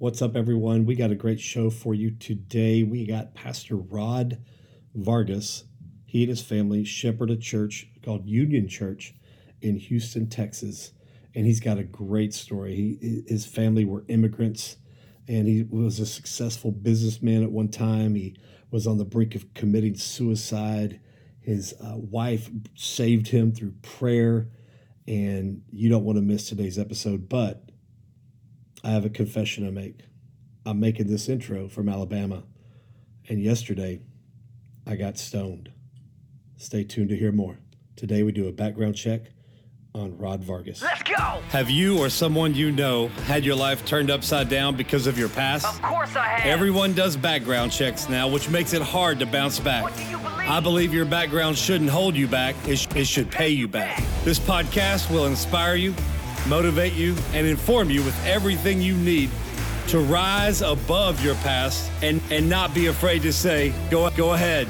What's up, everyone? We got a great show for you today. We got Pastor Rod Vargas. He and his family shepherd a church called Union Church in Houston, Texas. And he's got a great story. He, his family were immigrants, and he was a successful businessman at one time. He was on the brink of committing suicide. His uh, wife saved him through prayer. And you don't want to miss today's episode. But I have a confession to make. I'm making this intro from Alabama, and yesterday I got stoned. Stay tuned to hear more. Today we do a background check on Rod Vargas. Let's go! Have you or someone you know had your life turned upside down because of your past? Of course I have. Everyone does background checks now, which makes it hard to bounce back. What do you believe? I believe your background shouldn't hold you back, it, sh- it should pay you back. This podcast will inspire you, motivate you, and inform you with everything you need to rise above your past and, and not be afraid to say, go, go ahead,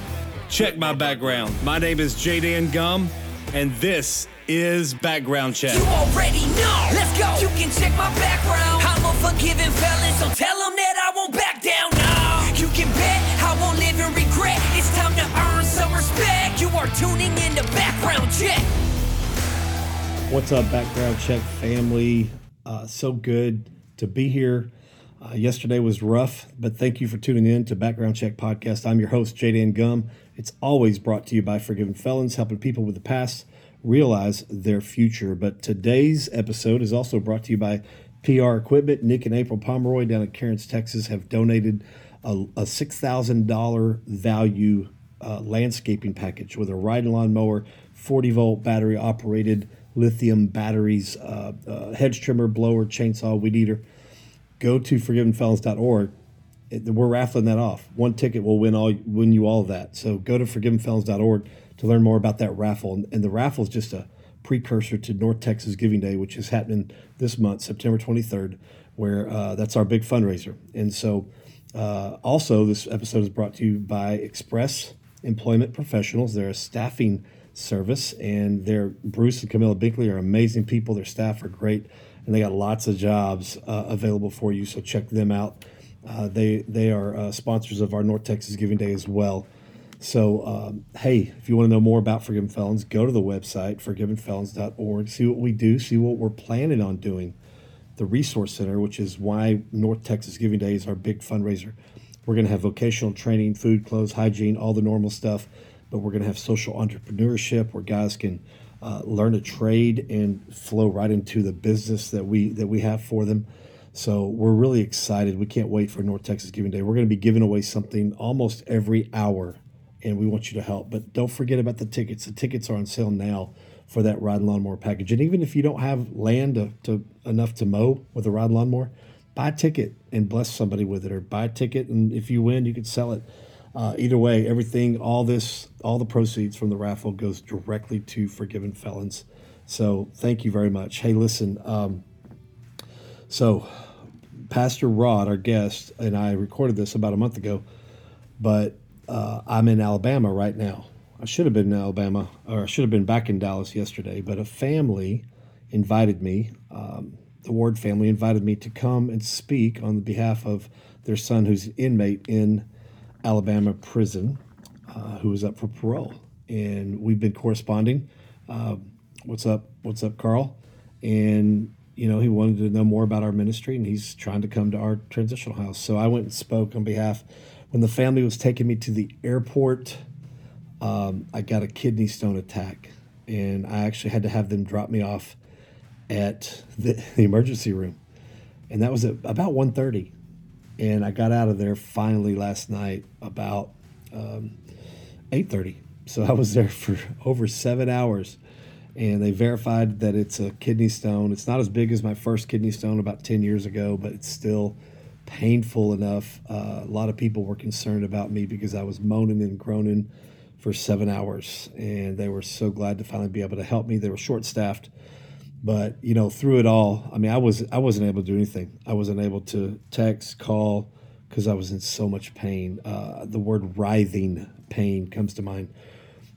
check my background. My name is Jaden Gum, and this is Background Check. You already know. Let's go. You can check my background. I'm a forgiving felon, so tell them that I won't back down. No. You can bet I won't live in regret. It's time to earn some respect. You are tuning in to Background Check. What's up, Background Check family? Uh, so good to be here. Uh, yesterday was rough, but thank you for tuning in to Background Check Podcast. I'm your host, Jaden Gum. It's always brought to you by Forgiven Felons, helping people with the past realize their future. But today's episode is also brought to you by PR Equipment. Nick and April Pomeroy down at Kerens, Texas have donated a, a $6,000 value uh, landscaping package with a ride lawn mower, 40 volt battery operated lithium batteries, uh, uh, hedge trimmer, blower, chainsaw, weed eater. Go to forgivenfelons.org. It- We're raffling that off. One ticket will win all win you all of that. So go to forgivenfelons.org to learn more about that raffle. And, and the raffle is just a precursor to North Texas Giving Day, which is happening this month, September 23rd, where uh, that's our big fundraiser. And so uh, also, this episode is brought to you by Express Employment Professionals. They're a staffing service, and they're Bruce and Camilla Binkley are amazing people. Their staff are great, and they got lots of jobs uh, available for you. So check them out. Uh, they they are uh, sponsors of our North Texas Giving Day as well. So um, hey, if you want to know more about Forgiven Felons, go to the website forgivenfelons.org. See what we do. See what we're planning on doing the Resource Center, which is why North Texas Giving Day is our big fundraiser. We're going to have vocational training, food, clothes, hygiene, all the normal stuff, but we're going to have social entrepreneurship where guys can uh, learn a trade and flow right into the business that we that we have for them. So we're really excited. We can't wait for North Texas Giving Day. We're going to be giving away something almost every hour, and we want you to help. But don't forget about the tickets. The tickets are on sale now for that ride and lawnmower package. And even if you don't have land to, to enough to mow with a ride and lawnmower, buy a ticket and bless somebody with it, or buy a ticket and if you win, you can sell it. Uh, either way, everything, all this, all the proceeds from the raffle goes directly to forgiven felons. So thank you very much. Hey, listen. Um, so Pastor Rod, our guest, and I recorded this about a month ago, but uh, I'm in Alabama right now. I should have been in Alabama, or I should have been back in Dallas yesterday, but a family invited me, um, the Ward family invited me to come and speak on behalf of their son who's an inmate in Alabama prison, uh, who is up for parole. And we've been corresponding. Uh, what's up? What's up, Carl? And you know, he wanted to know more about our ministry, and he's trying to come to our transitional house. So I went and spoke on behalf. When the family was taking me to the airport, um, I got a kidney stone attack, and I actually had to have them drop me off at the, the emergency room, and that was at about 1.30. And I got out of there finally last night about um, 8.30. So I was there for over seven hours, and they verified that it's a kidney stone. It's not as big as my first kidney stone about 10 years ago, but it's still painful enough. Uh, a lot of people were concerned about me because I was moaning and groaning for seven hours, and they were so glad to finally be able to help me. They were short staffed, but you know, through it all, I mean, I was I wasn't able to do anything. I wasn't able to text, call, because I was in so much pain. Uh, the word writhing pain comes to mind,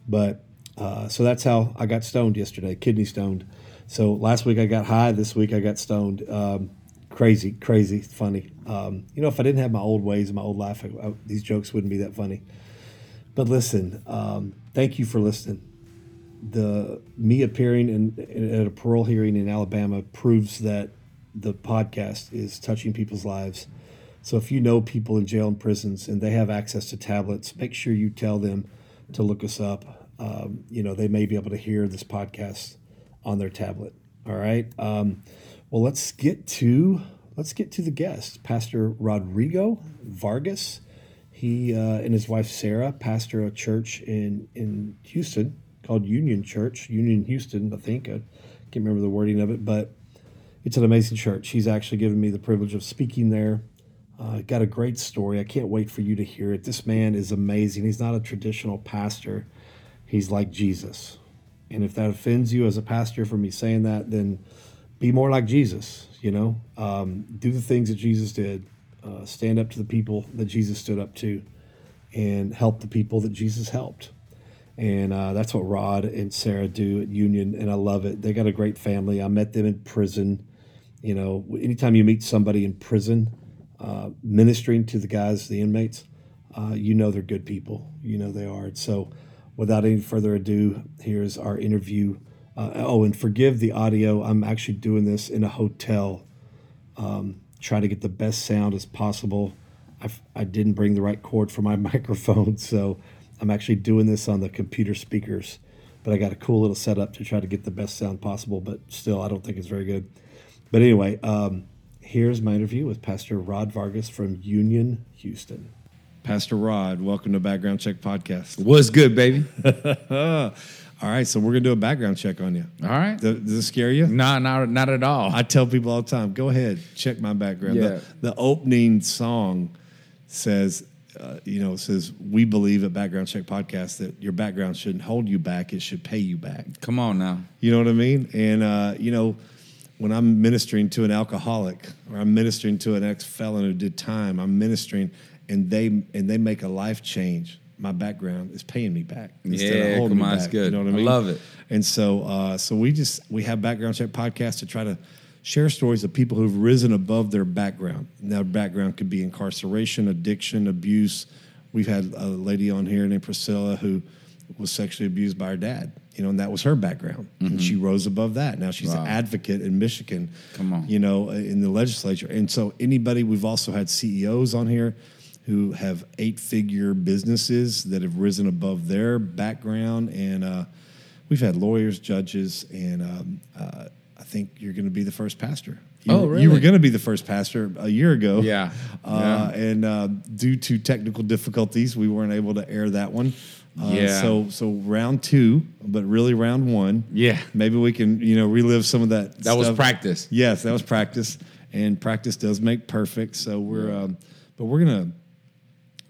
but uh, so that's how I got stoned yesterday, kidney stoned. So last week I got high. This week I got stoned. Um, crazy, crazy funny. Um, you know, if I didn't have my old ways and my old life, I, I, these jokes wouldn't be that funny. But listen, um, thank you for listening. The me appearing in, in, at a parole hearing in Alabama proves that the podcast is touching people's lives. So if you know people in jail and prisons and they have access to tablets, make sure you tell them to look us up. Um, you know, they may be able to hear this podcast on their tablet. All right. Um, well, let's get to let's get to the guest, Pastor Rodrigo Vargas. He uh, and his wife Sarah pastor a church in in Houston called Union Church, Union Houston, I think. I can't remember the wording of it, but it's an amazing church. He's actually given me the privilege of speaking there. Uh, got a great story. I can't wait for you to hear it. This man is amazing. He's not a traditional pastor. He's like Jesus. And if that offends you as a pastor for me saying that, then be more like Jesus, you know? Um, do the things that Jesus did. Uh, stand up to the people that Jesus stood up to and help the people that Jesus helped. And uh, that's what Rod and Sarah do at Union, and I love it. They got a great family. I met them in prison. You know, anytime you meet somebody in prison uh, ministering to the guys, the inmates, uh, you know they're good people. You know they are. So, without any further ado, here's our interview. Uh, oh, and forgive the audio. I'm actually doing this in a hotel, um, trying to get the best sound as possible. I, I didn't bring the right cord for my microphone, so I'm actually doing this on the computer speakers. But I got a cool little setup to try to get the best sound possible, but still, I don't think it's very good. But anyway, um, here's my interview with Pastor Rod Vargas from Union, Houston. Pastor Rod, welcome to Background Check Podcast. What's good, baby? All right, so we're gonna do a background check on you. All right. Does, does this scare you? No, not not at all. I tell people all the time, go ahead, check my background. Yeah. The, the opening song says, uh, you know, says we believe at Background Check Podcast that your background shouldn't hold you back; it should pay you back. Come on now. You know what I mean? And uh, you know, when I'm ministering to an alcoholic or I'm ministering to an ex felon who did time, I'm ministering, and they and they make a life change. My background is paying me back. instead of holding come me on, it's back. good. You know what I mean? I love it. And so, uh, so we just we have background check podcast to try to share stories of people who've risen above their background. And that background could be incarceration, addiction, abuse. We've had a lady on here named Priscilla who was sexually abused by her dad. You know, and that was her background, and she rose above that. Now she's an Mm-hmm. Advocate in Michigan. Come on. you know, in the legislature. And so, anybody we've also had CEOs on here who have eight-figure businesses that have risen above their background, and uh, we've had lawyers, judges, and um, uh, think you're going to be the first pastor. You, Oh, were- You were going to be the first pastor a year ago. Yeah. Uh, And uh, due to technical difficulties, we weren't able to air that one. Uh, Yeah. So, so round two, but really round one. Yeah. Maybe we can, you know, relive some of that. That was practice. Yes, that was practice, and practice does make perfect. So we're, um, but we're gonna.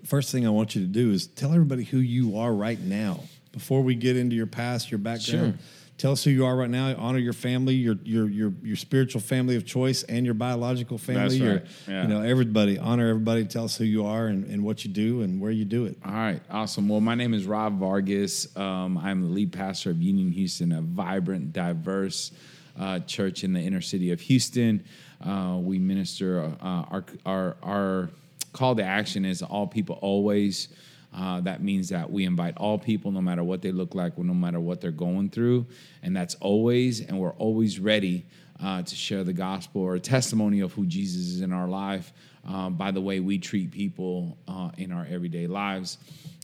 First thing I want you to do is tell everybody who you are right now. Before we get into your past, your background, Sure. Tell us who you are right now. Honor your family, your your your your spiritual family of choice, and your biological family. That's your- right. Yeah. You know, everybody. Honor everybody. Tell us who you are and, and what you do and where you do it. All right, awesome. Well, my name is Rod Vargas. Um, I'm the lead pastor of Union Houston, a vibrant, diverse uh, church in the inner city of Houston. Uh, we minister. Uh, our our our call to action is all people always. Uh, that means that we invite all people, no matter what they look like, no matter what they're going through, and that's always. And we're always ready uh, to share the gospel or a testimony of who Jesus is in our life uh, by the way we treat people uh, in our everyday lives.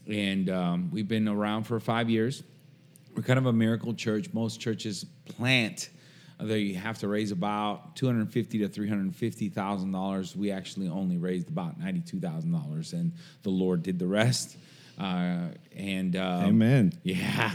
And um, we've been around for five years. We're kind of a miracle church. Most churches plant. They you have to raise about two hundred fifty to three hundred fifty thousand dollars. We actually only raised about ninety-two thousand dollars, and the Lord did the rest. Uh, and um, Amen. yeah,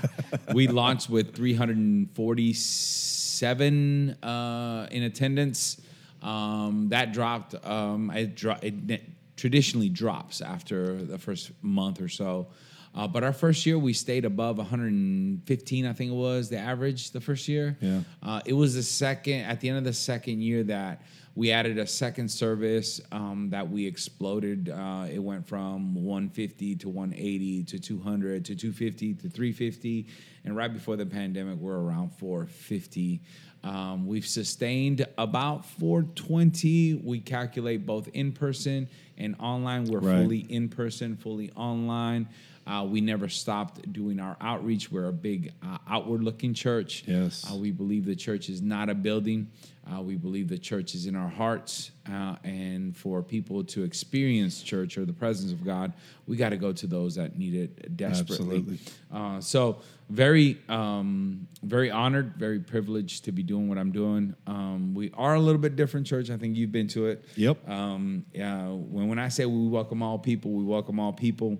we launched with 347 uh, in attendance. Um, that dropped. Um, it, dro- it ne- traditionally drops after the first month or so. Uh, but our first year, we stayed above 115. I think it was the average the first year. Yeah. Uh, it was the second at the end of the second year that we added a second service um, that we exploded. Uh, it went from 150 to 180 to 200 to 250 to 350, and right before the pandemic, we're around 450. Um, we've sustained about 420. We calculate both in person and online. We're Right. fully in person, fully online. Uh, we never stopped doing our outreach. We're a big uh, outward looking church. Yes. Uh, we believe the church is not a building. Uh, we believe the church is in our hearts. Uh, and for people to experience church or the presence of God, we got to go to those that need it desperately. Absolutely. Uh, so very, um, very honored, very privileged to be doing what I'm doing. Um, we are a little bit different church. I think you've been to it. Yep. Um, yeah. When when I say we welcome all people, we welcome all people.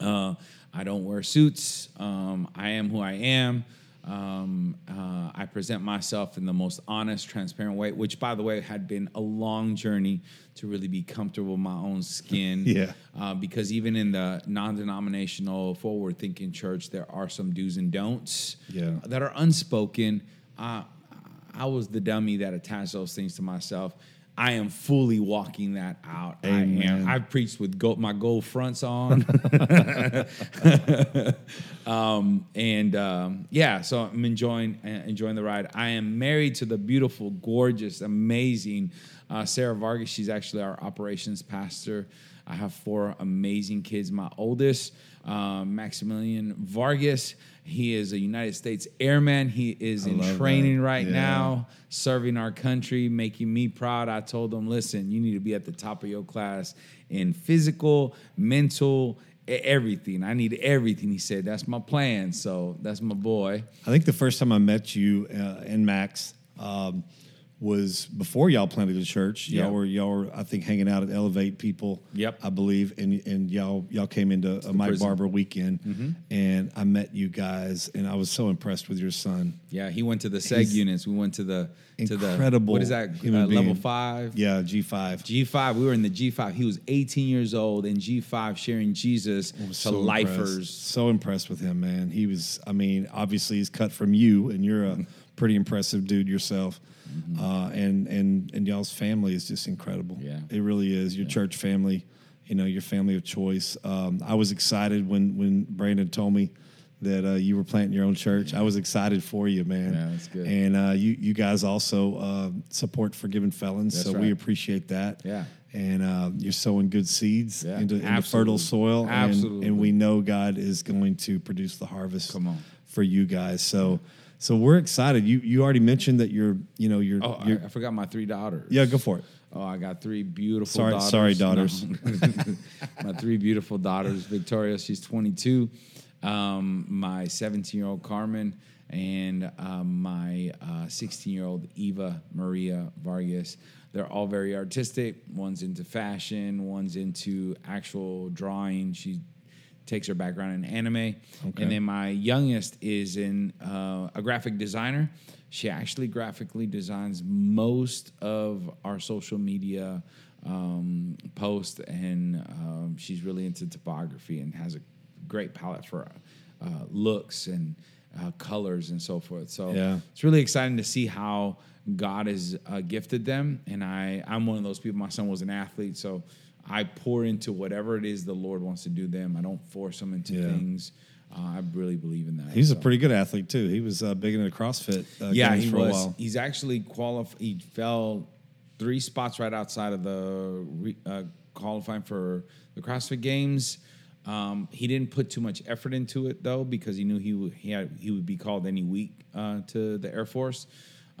Uh, I don't wear suits. Um, I am who I am. Um, uh, I present myself in the most honest, transparent way, which, by the way, had been a long journey to really be comfortable in my own skin. Yeah. Uh, because even in the non-denominational, forward-thinking church, there are some do's and don'ts Yeah. that are unspoken. Uh, I was the dummy that attached those things to myself. I am fully walking that out. I am. I've preached with gold, my gold fronts on. um, and um, yeah, so I'm enjoying uh, enjoying the ride. I am married to the beautiful, gorgeous, amazing uh, Sarah Vargas. She's actually our operations pastor. I have four amazing kids. My oldest, uh, Maximilian Vargas, he is a United States Airman. He is in training that. right Yeah. now, serving our country, making me proud. I told him, listen, you need to be at the top of your class in physical, mental, everything. I need everything. He said, that's my plan. So that's my boy. I think the first time I met you uh, and Max um, was before y'all planted the church. Y'all Yeah. were y'all were I think hanging out at Elevate People. Yep. I believe, and and y'all y'all came into a Mike prison. Barber weekend, and I met you guys, and I was so impressed with your son. Yeah, he went to the SEG He's units. We went to the to the incredible what is that uh, level five? Yeah, G five. G5, we were in the G5. He was 18 years old in G5 sharing Jesus to lifers. So impressed with him, man. He was. I mean, obviously he's cut from you, and you're a pretty impressive dude yourself. Uh, and and and y'all's family is just incredible. Mm-hmm. Yeah. it really is. Your church family, you know, your family of choice. Um, I was excited when when Brandon told me that uh, you were planting your own church. I was excited for you, man. Yeah, that's good. And uh, you you guys also uh, support forgiven felons, That's so we appreciate that. Yeah. And uh, you're sowing good seeds Yeah, into, into fertile soil, and- Absolutely. and we know God is going to produce the harvest. Come on. for you guys. So, so we're excited. You you already mentioned that you're you know you're, Oh, I, you're I forgot my three daughters. yeah go for it. Oh, I got three beautiful Sorry- daughters. sorry, daughters. No. my three beautiful daughters. Victoria, she's 22. Um, my 17 year old Carmen, and um, my 16 year old Eva Maria Vargas. They're all very artistic. One's into fashion. One's into actual drawing. She takes her background in anime. Okay. And then my youngest is in uh, a graphic designer. She actually graphically designs most of our social media um, posts, and um, she's really into typography and has a great palette for uh, looks and uh, colors and so forth. So Yeah. it's really exciting to see how God has uh, gifted them. And I, I'm one of those people. My son was an athlete, so I pour into whatever it is the Lord wants to do them. I don't force them into Yeah. things. Uh, I really believe in that. He's a pretty good athlete too. He was uh, big into CrossFit. Uh, yeah, he was. He's actually qualified. He fell three spots right outside of the re- uh, qualifying for the CrossFit Games. Um, he didn't put too much effort into it though, because he knew he would, he had, he would be called any week uh, to the Air Force.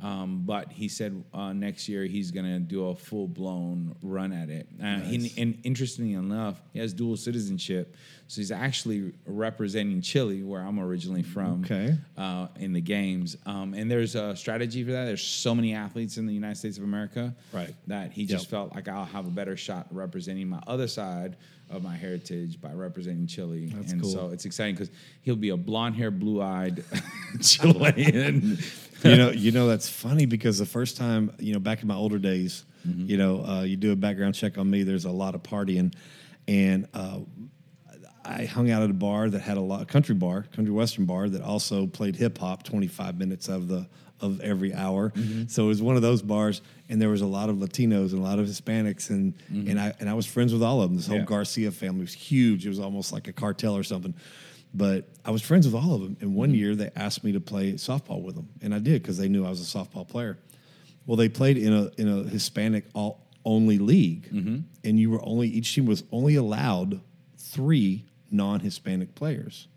Um, but he said uh, next year he's gonna do a full blown run at it. Uh, he- and interestingly enough, he has dual citizenship, so he's actually representing Chile, where I'm originally from Okay. uh, in the games. Um, and there's a strategy for that. There's so many athletes in the United States of America, Right. That he just Yep. felt like I'll have a better shot representing my other side of my heritage by representing Chile. That's and cool. so it's exciting because he'll be a blonde haired, blue eyed Chilean. you know, you know that's funny because the first time, you know, back in my older days, Mm-hmm. you know, uh, you do a background check on me. There's a lot of partying, and uh, I hung out at a bar that had a lot country bar, country western bar that also played hip hop 25 minutes of the of every hour. Mm-hmm. So it was one of those bars, and there was a lot of Latinos and a lot of Hispanics, and and I and I was friends with all of them. This whole Mm-hmm. Yeah. Garcia family was huge. It was almost like a cartel or something. But I was friends with all of them. And one year they asked me to play softball with them, and I did because they knew I was a softball player. Well, they played in a in a Hispanic all only league, and you were only each team was only allowed three non-Hispanic players.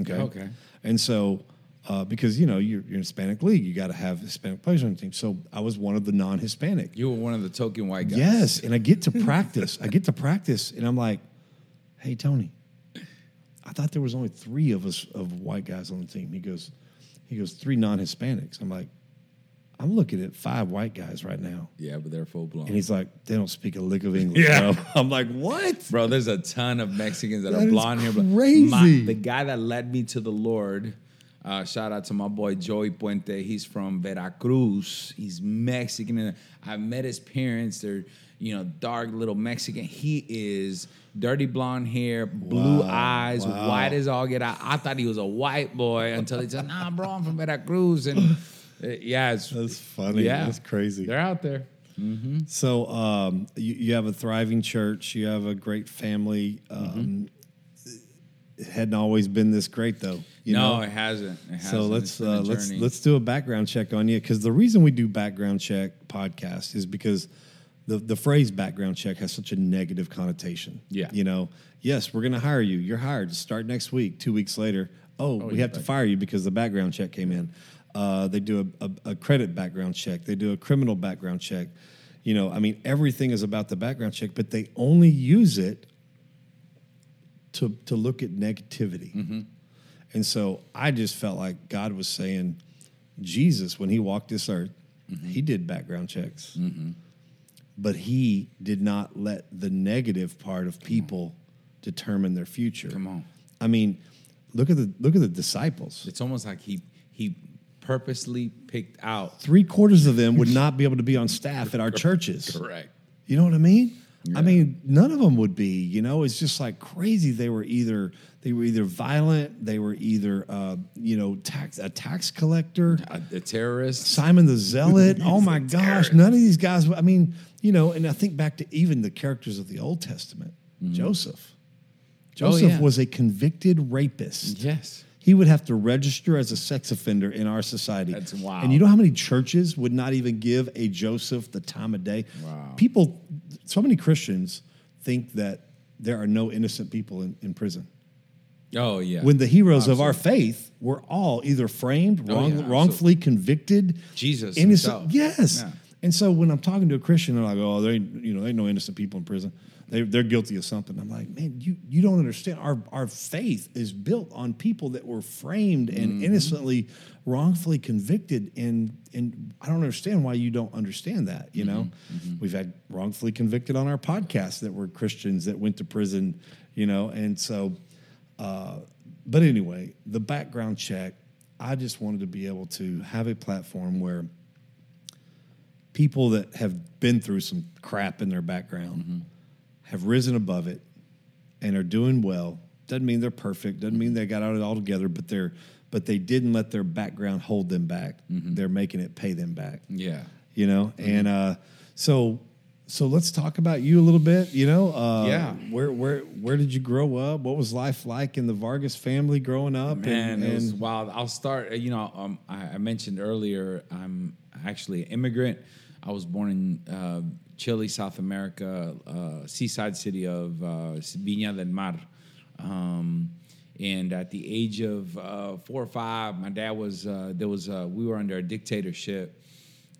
Okay. Okay. And so, uh, because you know you're, you're in Hispanic league, you got to have Hispanic players on the team. So I was one of the non-Hispanic. You were one of the token white guys. Yes, and I get to practice. I get to practice, and I'm like, "Hey, Tony, I thought there was only three of us of white guys on the team." He goes, "He goes three non-Hispanics." I'm like, "I'm looking at five white guys right now," Yeah, but they're full blown. and he's like, "They don't speak a lick of English." Yeah. bro. I'm like, "What?" Bro, there's a ton of Mexicans that, That are blonde but crazy. the guy that led me to the Lord, uh, shout out to my boy Joey Puente. He's from Veracruz. He's Mexican. I met his parents. They're, you know, dark little Mexican. He is dirty blonde hair, blue Wow, eyes, wow. white as all get out. I thought he was a white boy until he said, nah, bro, I'm from Veracruz. And uh, yeah, it's, That's funny. yeah. That's crazy. They're out there. So um, you, you have a thriving church. You have a great family. Um, It hadn't always been this great, though. You no, know? it hasn't. It hasn't. So let's uh, let's let's do a background check on you because the reason we do background check podcast is because the the phrase background check has such a negative connotation. Yeah. you know, yes, we're going to hire you. You're hired. Start next week. Two weeks later, oh, we you're have to fire you because the background check came in. Uh, they do a, a, a credit background check. They do a criminal background check. You know, I mean, everything is about the background check, but they only use it to to look at negativity. And so I just felt like God was saying, Jesus, when he walked this earth, mm-hmm. he did background checks. Mm-hmm. But he did not let the negative part of people determine their future. Come on. I mean, look at the look at the disciples. It's almost like he he purposely picked out. Three quarters of them would not be able to be on staff at our churches. Correct. You know what I mean? I mean, none of them would be. You know, it's just like crazy. They were either they were either violent, they were either uh, you know tax a tax collector, A, a terrorist. Simon the Zealot. oh my gosh, terrorist. none of these guys. I mean, you know, and I think back to even the characters of the Old Testament. Joseph. Joseph Mm-hmm. Oh, yeah. was a convicted rapist. Yes. He would have to register as a sex offender in our society. That's wild. And you know how many churches would not even give a Joseph the time of day? Wow. People, so many Christians think that there are no innocent people in, in prison. Oh yeah. When the heroes of our faith were all either framed, Oh, yeah, wrongfully convicted, Jesus innocent. himself. Yes. Yeah. And so when I'm talking to a Christian, they're like, "Oh, ain't, you know, ain't no innocent people in prison. They, they're guilty of something." I'm like, "Man, you you don't understand. Our our faith is built on people that were framed and Mm-hmm. innocently, wrongfully convicted. And and I don't understand why you don't understand that. You know, Mm-hmm. we've had wrongfully convicted on our podcast that were Christians that went to prison. You know, and so, uh, but anyway, the background check. I just wanted to be able to have a platform where people that have been through some crap in their background have risen above it and are doing well. Doesn't mean they're perfect. Doesn't mean they got out of it all together, but they're but they didn't let their background hold them back. They're making it pay them back. Yeah. You know, and uh, so so let's talk about you a little bit. You know, uh, Yeah. Where where where did you grow up? What was life like in the Vargas family growing up? Man, and, it was wild. I'll start. uh, You know, um, I, I mentioned earlier, I'm actually an immigrant. I was born in uh, Chile, South America, uh, seaside city of uh, Viña del Mar. Um, and at the age of uh, four or five, my dad was uh, there was uh, we were under a dictatorship,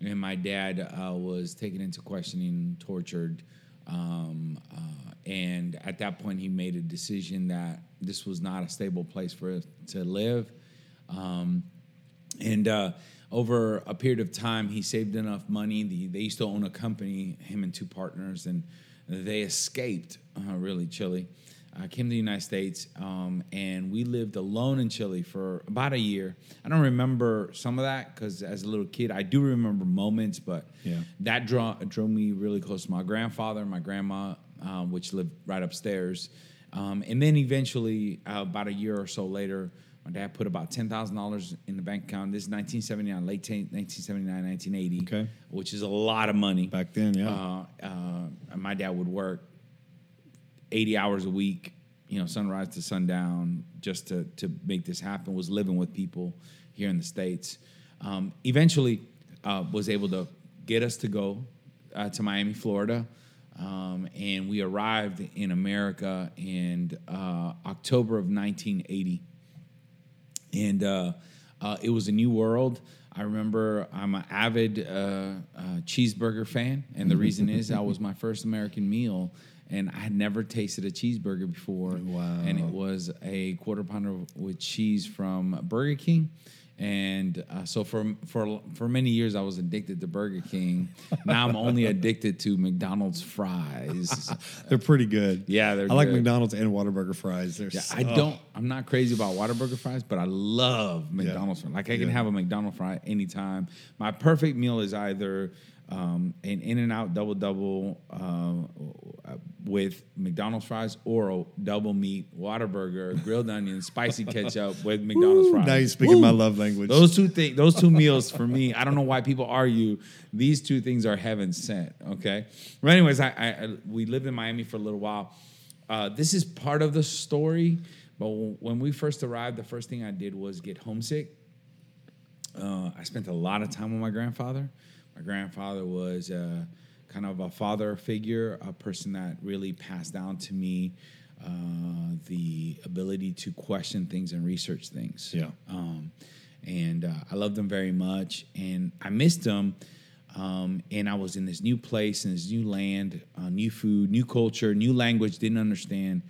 and my dad uh, was taken into questioning, tortured, um, uh, and at that point he made a decision that this was not a stable place for us to live. Um, and uh, over a period of time, he saved enough money. The, they used to own a company, him and two partners, and they escaped uh, really Chile. Uh, came to the United States, um, and we lived alone in Chile for about a year. I don't remember some of that because as a little kid, I do remember moments, but Yeah. that draw drove me really close to my grandfather and my grandma, um, which lived right upstairs. Um, and then eventually, uh, about a year or so later, my dad put about ten thousand dollars in the bank account. This is 1979, late 1979, 1980, Okay. which is a lot of money back then, yeah. uh, uh, my dad would work 80 hours a week, you know, sunrise to sundown just to to make this happen. Was living with people here in the states. Um, eventually, uh, was able to get us to go uh, to Miami, Florida, um, and we arrived in America in uh, October of 1980 and uh, uh, it was a new world. I remember I'm an avid uh, uh, cheeseburger fan, and the reason is that was my first American meal, and I had never tasted a cheeseburger before. Wow. And it was a quarter pounder with cheese from Burger King. And uh, so for for for many years, I was addicted to Burger King. Now I'm only addicted to McDonald's fries. They're pretty good. Yeah, they're I like. McDonald's and Whataburger fries. They're Yeah, so- I don't. I'm not crazy about Whataburger fries, but I love McDonald's fries. Like I can Yeah. have a McDonald's fry anytime. My perfect meal is either um, an In and Out double double uh, with McDonald's fries or a double meat Whataburger, grilled onions, spicy ketchup with McDonald's fries. Now you're speaking my love language. Those two things, those two meals for me, I don't know why people argue. These two things are heaven sent. Okay, but anyways, I, I, I we lived in Miami for a little while. Uh, this is part of the story, but when we first arrived, the first thing I did was get homesick. Uh, I spent a lot of time with my grandfather. My grandfather was uh, kind of a father figure, a person that really passed down to me uh, the ability to question things and research things. Yeah. Um, and uh, I loved him very much, and I missed him. Um, and I was in this new place, in this new land, uh, new food, new culture, new language, didn't understand.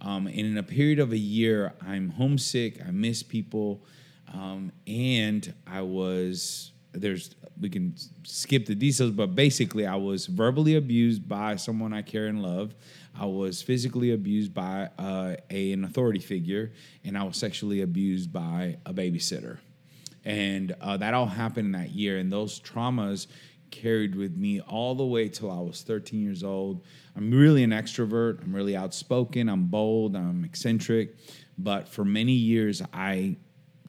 Um, and in a period of a year, I'm homesick. I miss people, um, and I was there's we can skip the details, but basically, I was verbally abused by someone I care and love. I was physically abused by uh, a, an authority figure, and I was sexually abused by a babysitter. And uh, that all happened in that year. And those traumas carried with me all the way till I was 13 years old. I'm really an extrovert. I'm really outspoken. I'm bold. I'm eccentric. But for many years, I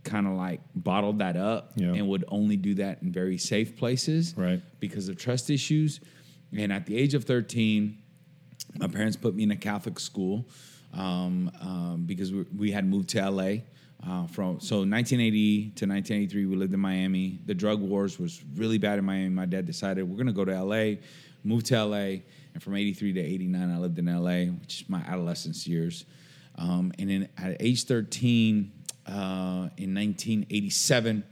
kind of like bottled that up and would only do that in very safe places Right. because of trust issues. And at the age of 13, my parents put me in a Catholic school um, um, because we, we had moved to LA. Uh, from so 1980 to 1983, we lived in Miami. The drug wars was really bad in Miami. My dad decided we're gonna go to LA, move to LA, and from 83 to 89, I lived in LA, which is my adolescence years. Um, and then at age 13, uh, in 1987,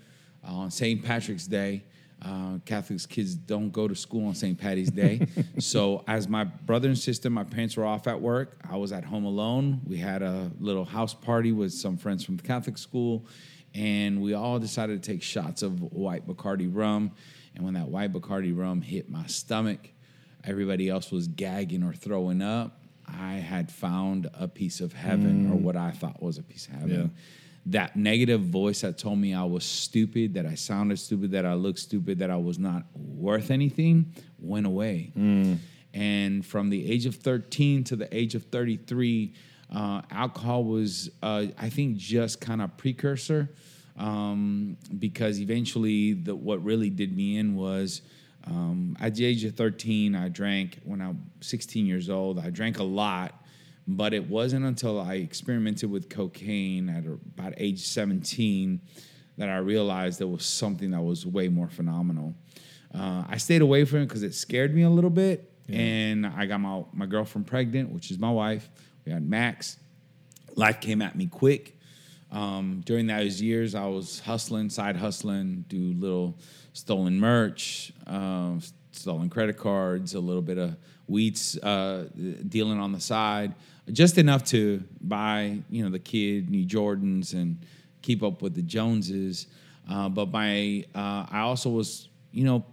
uh, on St. Patrick's Day, uh, Catholics kids don't go to school on St. Patty's Day. so, as my brother and sister, my parents were off at work. I was at home alone. We had a little house party with some friends from the Catholic school, and we all decided to take shots of white Bacardi rum. And when that white Bacardi rum hit my stomach, everybody else was gagging or throwing up. I had found a piece of heaven, or what I thought was a piece of heaven Yeah. That negative voice that told me I was stupid, that I sounded stupid, that I looked stupid, that I was not worth anything went away. And from the age of 13 to the age of 33, uh, alcohol was, uh, I think, just kind of precursor um, because eventually the, what really did me in was um, at the age of 13, I drank when I was 16 years old. I drank a lot, but it wasn't until I experimented with cocaine at about age 17 that I realized there was something that was way more phenomenal. Uh, I stayed away from it because it scared me a little bit, and I got my my girlfriend pregnant, which is my wife. We had Max. Life came at me quick. Um, during those years, I was hustling, side hustling, do little stolen merch, um, stolen credit cards, a little bit of weeds uh, dealing on the side, just enough to buy, you know, the kid new Jordans and keep up with the Joneses. Uh, but my, uh, I also was, you know,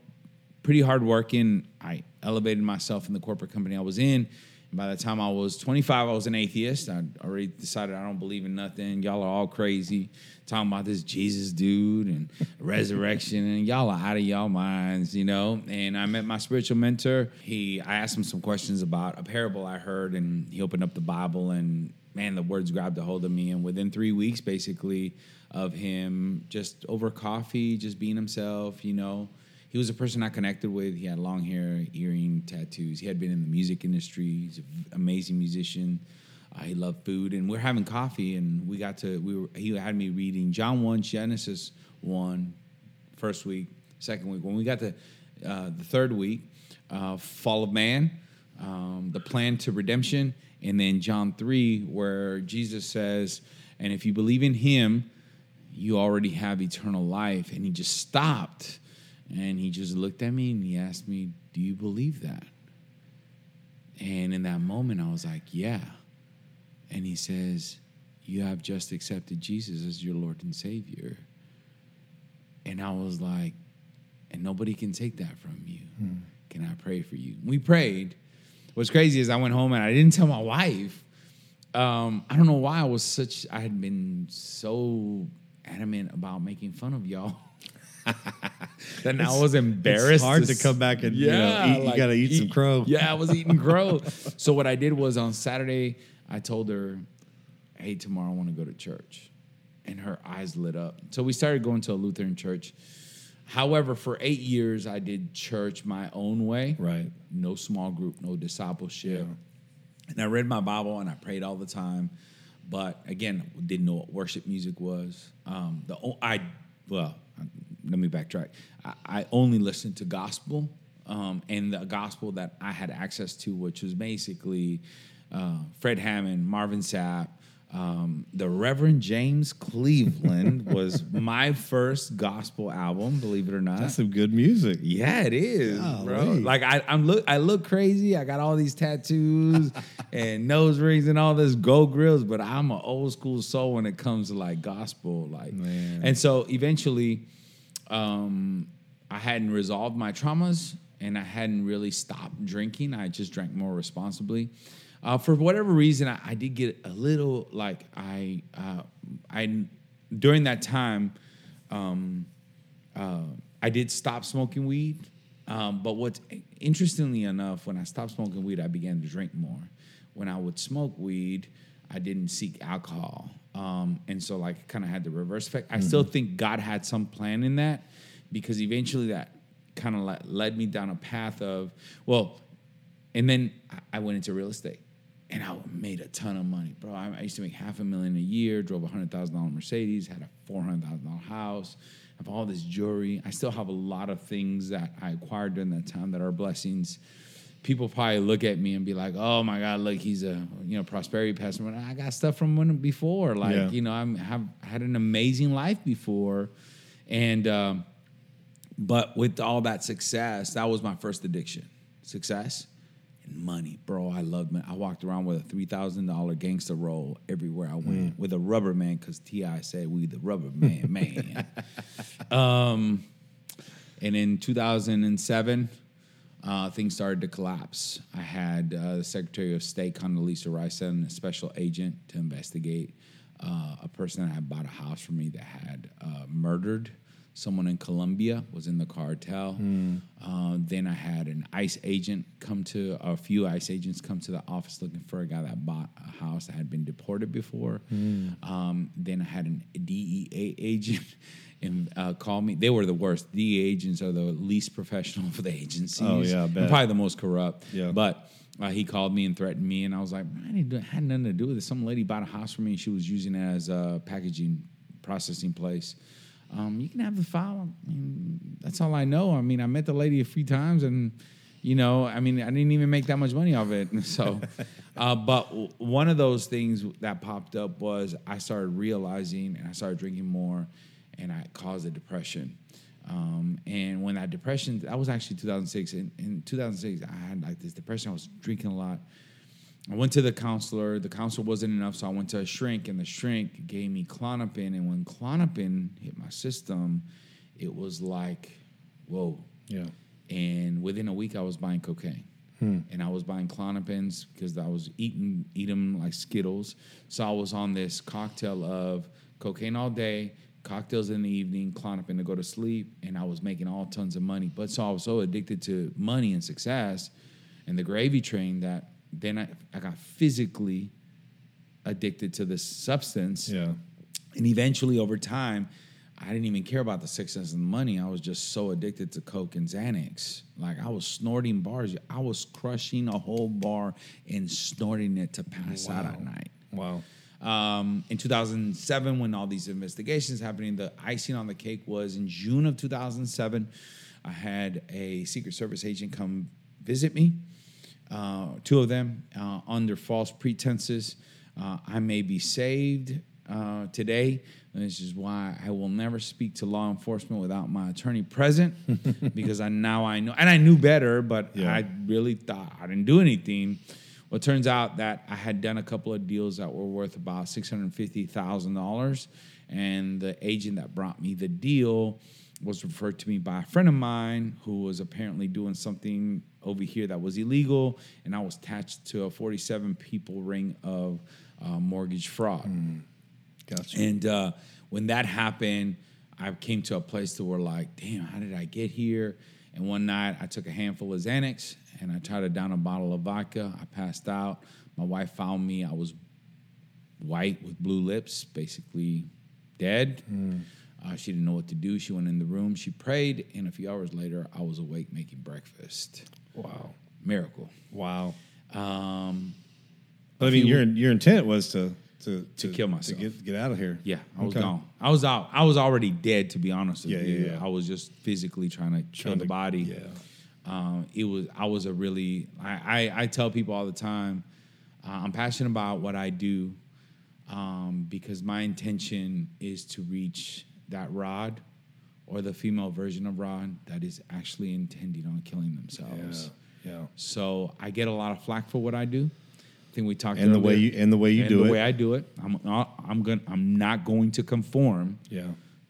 pretty hard working. I elevated myself in the corporate company I was in. By the time I was 25, I was an atheist. I already decided I don't believe in nothing. Y'all are all crazy talking about this Jesus dude and resurrection, and y'all are out of y'all minds, you know. And I met my spiritual mentor. He, I asked him some questions about a parable I heard, and he opened up the Bible, and man, the words grabbed a hold of me. And within three weeks, basically, of him just over coffee, just being himself, you know he was a person I connected with. He had long hair, earring, tattoos. He had been in the music industry. He's an amazing musician. Uh, love food, and we're having coffee, and we got to we were he had me reading John one, Genesis one, first week, second week. When we got to uh, the third week, uh, fall of man, um, the plan to redemption, and then John three, where Jesus says, "And if you believe in Him, you already have eternal life." And he just stopped, and he just looked at me and he asked me, "Do you believe that?" And in that moment, I was like, "Yeah." And he says, "You have just accepted Jesus as your Lord and Savior." And I was like, and nobody can take that from you. Can I pray for you? We prayed. What's crazy is I went home and I didn't tell my wife. Um, I don't know why I was such. I had been so adamant about making fun of y'all. then I was embarrassed. It's hard to s- come back and, you know, eat- you gotta eat some crow. Yeah, I was eating crow. so what I did was on Saturday, I told her, "Hey, tomorrow I want to go to church," and her eyes lit up. So we started going to a Lutheran church. However, for eight years, I did church my own way. Right. No small group, no discipleship. Yeah. And I read my Bible and I prayed all the time. But again, didn't know what worship music was. Um, the I well, let me backtrack. I, I only listened to gospel, um, and the gospel that I had access to, which was basically uh, Fred Hammond, Marvin Sapp, um, the Reverend James Cleveland was my first gospel album. Believe it or not, That's some good music. yeah, it is, bro. Like I, I'm look, I look crazy. I got all these tattoos and nose rings and all this gold grills, but I'm an old school soul when it comes to like gospel, like. Man. And so eventually, um, I hadn't resolved my traumas and I hadn't really stopped drinking. I just drank more responsibly. Uh, for whatever reason, I, I did get a little like I, uh, I during that time. Um, uh, I did stop smoking weed. Um, but what's interestingly enough, when I stopped smoking weed, I began to drink more. When I would smoke weed, I didn't seek alcohol. Um, and so, like, kind of had the reverse effect. I still think God had some plan in that because eventually that kind of le- led me down a path of, well, and then I went into real estate and I made a ton of money, bro. I, I used to make half a million a year, drove a hundred thousand dollar Mercedes, had a four hundred thousand dollar house, have all this jewelry. I still have a lot of things that I acquired during that time that are blessings. People probably look at me and be like, "Oh my God, look, he's a you know prosperity pastor." But I got stuff from when before, like Yeah. you know, I'm have had an amazing life before, and. Um, but with all that success, that was my first addiction. Success and money, bro. I loved it. I walked around with a three thousand dollar gangster roll everywhere I went with a rubber man because T.I. said we the rubber man man. um, and in 2007, uh, things started to collapse. I had uh, the Secretary of State Condoleezza Rice send a special agent to investigate uh, a person that had bought a house for me that had uh, murdered someone in Colombia, was in the cartel. Uh, then I had an ICE agent come to, a few ICE agents come to the office looking for a guy that bought a house that had been deported before. Um, then I had an DEA agent and uh, call me. They were the worst. DEA agents are the least professional for the agencies. Oh, yeah, probably the most corrupt. Yeah. But uh, he called me and threatened me, and I was like, I didn't had nothing to do with it. Some lady bought a house for me, and she was using it as a packaging processing place. Um, you can have the file. I mean, that's all I know. I mean, I met the lady a few times, and you know, I mean, I didn't even make that much money off it. So, uh, but one of those things that popped up was I started realizing, and I started drinking more, and I caused a depression. Um, and when that depression, that was actually 2006. In, in 2006, I had like this depression. I was drinking a lot. I went to the counselor. The counselor wasn't enough, so I went to a shrink, and the shrink gave me Klonopin. And when Klonopin hit my system, it was like, whoa. Yeah. And within a week, I was buying cocaine. Hmm. And I was buying Klonopins because I was eating eat them like Skittles. So I was on this cocktail of cocaine all day, cocktails in the evening, Clonopin to go to sleep, and I was making all tons of money. But so I was so addicted to money and success and the gravy train that then I, I got physically addicted to this substance. Yeah. And eventually, over time, I didn't even care about the success and the money. I was just so addicted to Coke and Xanax. Like I was snorting bars. I was crushing a whole bar and snorting it to pass out at night. Wow. Um, in 2007, when all these investigations happening, the icing on the cake was in June of 2007. I had a Secret Service agent come visit me, uh, two of them uh, under false pretenses. Uh, I may be saved uh, today. This is why I will never speak to law enforcement without my attorney present, because I now I know, and I knew better, but Yeah. I really thought I didn't do anything. Well, it turns out that I had done a couple of deals that were worth about six hundred fifty thousand dollars, and the agent that brought me the deal was referred to me by a friend of mine who was apparently doing something over here that was illegal, and I was attached to a forty-seven people ring of uh, mortgage fraud. Gotcha. And uh, when that happened, I came to a place to where like, damn, how did I get here? And one night I took a handful of Xanax and I tried to down a bottle of vodka. I passed out. My wife found me. I was white with blue lips, basically dead. Uh, she didn't know what to do. She went in the room. She prayed, and a few hours later, I was awake making breakfast. wow. Miracle. Wow. Um, But I mean, your your intent was to to To kill myself. to get get out of here. Yeah, I was Okay. gone. I was out. I was already dead, to be honest with Yeah, you. yeah, yeah. I was just physically trying to kill Trying the to- body. yeah. Um, it was. I was a really. I, I, I tell people all the time. Uh, I'm passionate about what I do um, because my intention is to reach that Rod or the female version of Rod that is actually intending on killing themselves. Yeah. Yeah. So I get a lot of flack for what I do. I think we talked And the way you and the way you and do the it. way I do it. I'm not, I'm going I'm not going to conform yeah.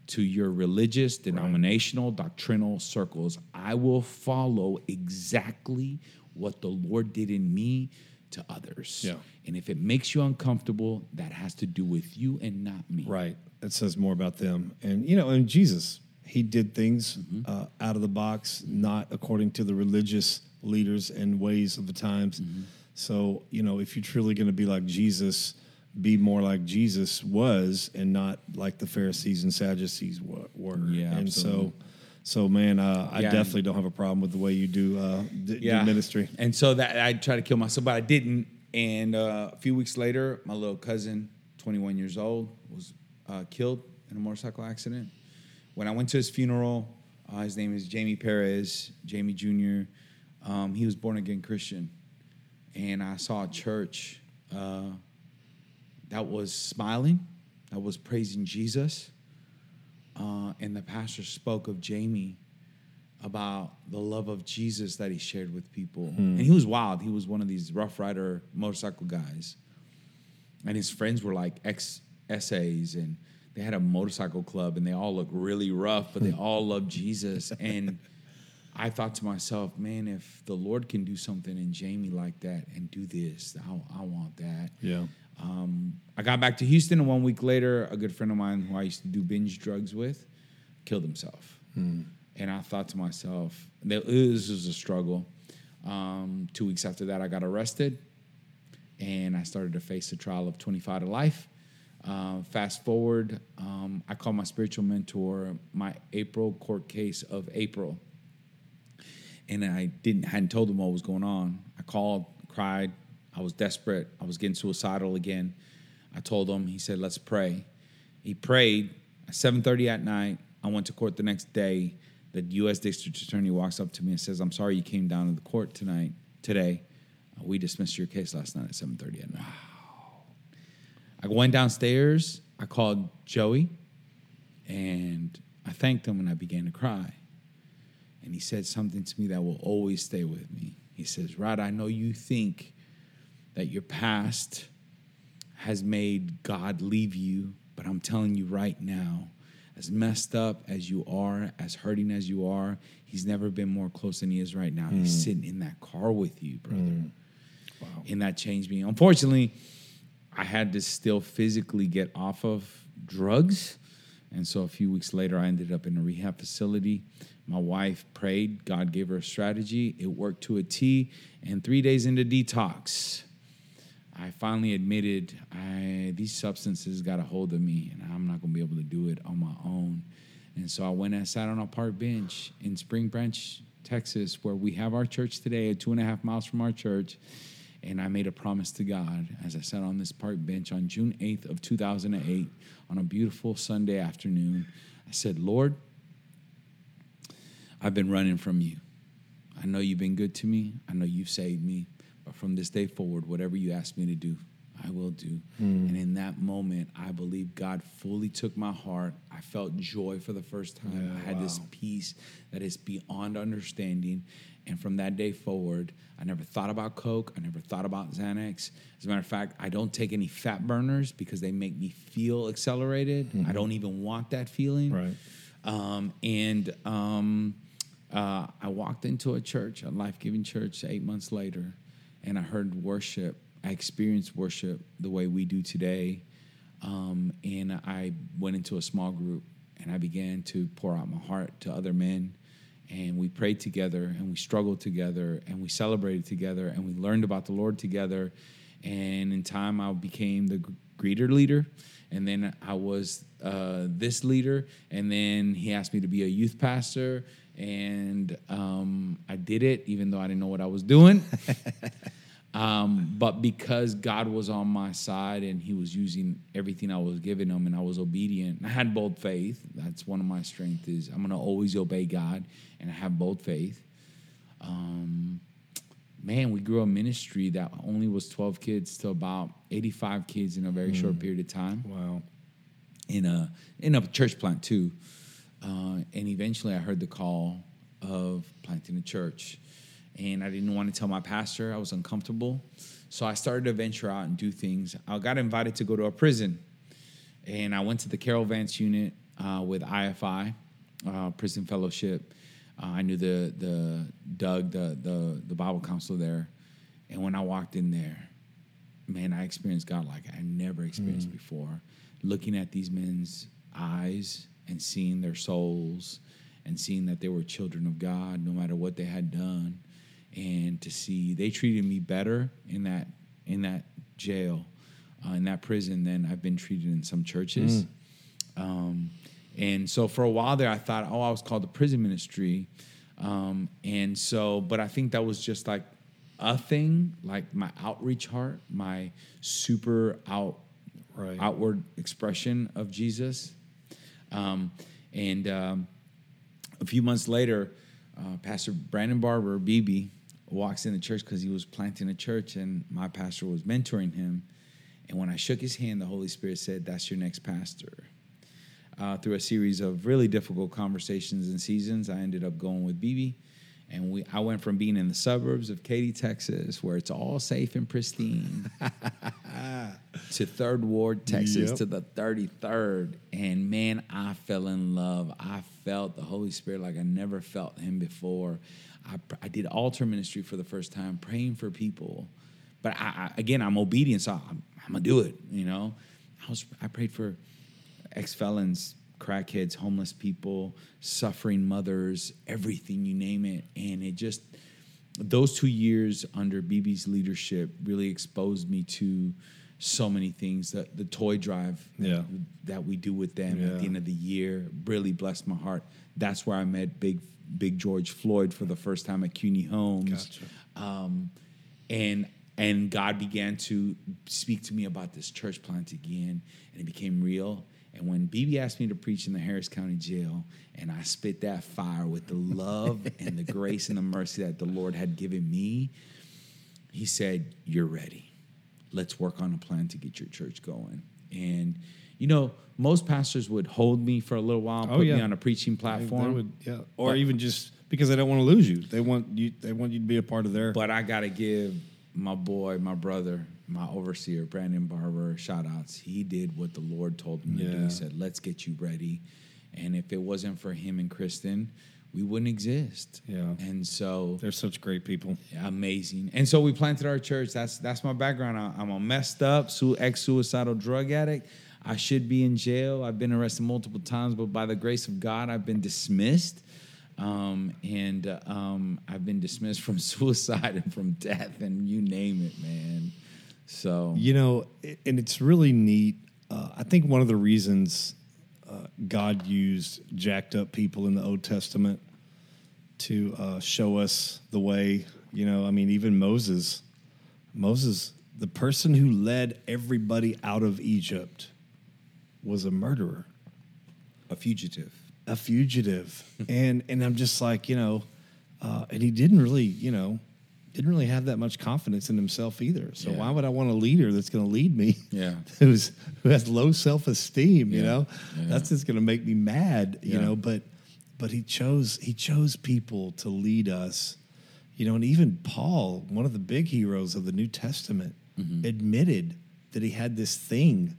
to your religious, denominational, doctrinal circles. I will follow exactly what the Lord did in me to others. Yeah. And if it makes you uncomfortable, that has to do with you and not me. Right. It says more about them. And, you know, and Jesus, he did things Mm-hmm. uh, out of the box, not according to the religious leaders and ways of the times. Mm-hmm. So, you know, if you're truly going to be like Jesus, be more like Jesus was and not like the Pharisees and Sadducees were. Yeah, And absolutely. so, so man, uh, I Yeah. definitely don't have a problem with the way you do, uh, d- do ministry. And so that I tried to kill myself, but I didn't. And uh, a few weeks later, my little cousin, 21 years old, was uh, killed in a motorcycle accident. When I went to his funeral, uh, his name is Jamie Perez, Jamie Jr. Um, he was born again Christian, and I saw a church uh, that was smiling, that was praising Jesus, uh, and the pastor spoke of Jamie about the love of Jesus that he shared with people. And he was wild. He was one of these Rough Rider motorcycle guys. And his friends were like ex essays and they had a motorcycle club and they all looked really rough, but they all loved Jesus. And I thought to myself, man, if the Lord can do something in Jamie like that and do this, I, I want that. Yeah. Um, I got back to Houston, and one week later, a good friend of mine who I used to do binge drugs with killed himself. And I thought to myself, this was a struggle. Um, two weeks after that, I got arrested, and I started to face a trial of 25 to life. Uh, fast forward, um, I called my spiritual mentor my April court case of April and I didn't hadn't told him what was going on. I called, cried. I was desperate. I was getting suicidal again. I told him. He said, "Let's pray." He prayed. At 7:30 at night, I went to court the next day. The U.S. District Attorney walks up to me and says, "I'm sorry you came down to the court tonight. Today, Uh, we dismissed your case last night at 7:30 at night." I went downstairs. I called Joey, and I thanked him, and I began to cry. And he said something to me that will always stay with me. He says, Rod, I know you think that your past has made God leave you, but I'm telling you right now, as messed up as you are, as hurting as you are, he's never been more close than he is right now. He's mm. sitting in that car with you, brother. Wow. And that changed me. Unfortunately, I had to still physically get off of drugs. And so a few weeks later, I ended up in a rehab facility. My wife prayed. God gave her a strategy. It worked to a T. And three days into detox, I finally admitted I these substances got a hold of me, and I'm not gonna be able to do it on my own. And so I went and sat on a park bench in Spring Branch, Texas, where we have our church today, two and a half miles from our church. And I made a promise to God as I sat on this park bench on June 8th of 2008 on a beautiful Sunday afternoon. I said, Lord, I've been running from you. I know you've been good to me. I know you've saved me. But from this day forward, whatever you ask me to do, I will do. And in that moment, I believe God fully took my heart. I felt joy for the first time. I had this peace that is beyond understanding. And from that day forward, I never thought about Coke. I never thought about Xanax. As a matter of fact, I don't take any fat burners because they make me feel accelerated. I don't even want that feeling. Right. Um, and um, uh, I walked into a church, a life giving church, eight months later, and I heard worship. I experienced worship the way we do today. Um, and I went into a small group and I began to pour out my heart to other men. And we prayed together and we struggled together and we celebrated together and we learned about the Lord together. And in time, I became the greeter leader. And then I was uh, this leader. And then he asked me to be a youth pastor. And um, I did it, even though I didn't know what I was doing. Um, but because God was on my side and He was using everything I was giving Him, and I was obedient, I had bold faith. That's one of my strengths. Is I'm gonna always obey God, and I have bold faith. Um, man, we grew a ministry that only was 12 kids to about 85 kids in a very short period of time Wow. in a in a church plant too. Uh, and eventually, I heard the call of planting a church, and I didn't want to tell my pastor. I was uncomfortable, so I started to venture out and do things. I got invited to go to a prison, and I went to the Carol Vance unit uh, with IFI, uh, Prison Fellowship. Uh, I knew the the Doug, the the the Bible counselor there, and when I walked in there, man, I experienced God like I never experienced before. Looking at these men's eyes and seeing their souls and seeing that they were children of God no matter what they had done. And to see they treated me better in that in that jail, uh, in that prison than I've been treated in some churches. Um, and so for a while there, I thought, oh, I was called to prison ministry. Um, and so, but I think that was just like a thing, like my outreach heart, my super out, Right. outward expression of Jesus. Um, and um, a few months later, uh, Pastor Brandon Barber, BB, walks in the church because he was planting a church, and my pastor was mentoring him. And when I shook his hand, the Holy Spirit said, That's your next pastor. Uh, through a series of really difficult conversations and seasons, I ended up going with BB. And we, I went from being in the suburbs of Katy, Texas, where it's all safe and pristine, to Third Ward, Texas, Yep. to the 33rd. And man, I fell in love. I felt the Holy Spirit like I never felt Him before. I, I did altar ministry for the first time, praying for people. But I, I, again, I'm obedient, so I'm, I'm gonna do it. You know, I was I prayed for ex felons, crackheads, homeless people, suffering mothers, everything you name it, and it just those two years under BB's leadership really exposed me to so many things. The the toy drive Yeah. that we do with them at the end of the year really blessed my heart. That's where I met Big Big George Floyd for the first time at Cuney Homes. Gotcha. Um, and and God began to speak to me about this church plant again, and it became real. And when BB asked me to preach in the Harris County Jail, and I spit that fire with the love and the grace and the mercy that the Lord had given me, he said, You're ready. Let's work on a plan to get your church going. And, you know, most pastors would hold me for a little while, Oh, put yeah. me on a preaching platform. They would, yeah. Or But- even just because they don't want to lose you. They want you. They want you to be a part of their. But I gotta give my boy, my brother, my overseer, Brandon Barber, shout outs. He did what the Lord told him to do. He said, Let's get you ready. And if it wasn't for him and Kristen, we wouldn't exist. Yeah. And so they're such great people. amazing. And so we planted our church. That's that's my background. I, I'm a messed up, su- ex-suicidal drug addict. I should be in jail. I've been arrested multiple times, but by the grace of God, I've been dismissed. Um, and uh, um, I've been dismissed from suicide and from death and you name it, man. So You know, and it's really neat. Uh, I think one of the reasons uh, God used jacked up people in the Old Testament to uh, show us the way, you know, I mean, even Moses, Moses, the person who led everybody out of Egypt was a murderer. a fugitive. a fugitive and and i'm just like you know uh, and he didn't really you know didn't really have that much confidence in himself either so Yeah. why would i want a leader that's going to lead me Yeah. who's who has low self-esteem you know Yeah. that's just going to make me mad you Yeah. know but but he chose he chose people to lead us you know and even paul one of the big heroes of the new testament Mm-hmm. admitted that he had this thing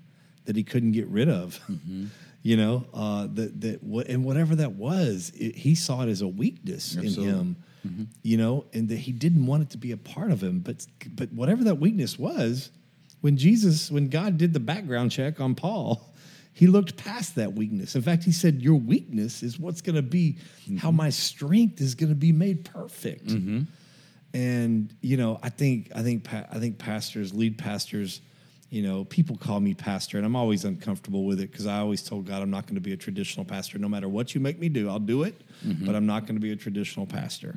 that he couldn't get rid of Mm-hmm. you know uh, that that what and whatever that was it, he saw it as a weakness Absolutely. in him Mm-hmm. you know and that he didn't want it to be a part of him but but whatever that weakness was when jesus when god did the background check on paul he looked past that weakness in fact he said your weakness is what's going to be Mm-hmm. how my strength is going to be made perfect and you know i think i think i think pastors lead pastors you know people call me pastor and i'm always uncomfortable with it because i always told god i'm not going to be a traditional pastor no matter what you make me do i'll do it Mm-hmm. but i'm not going to be a traditional pastor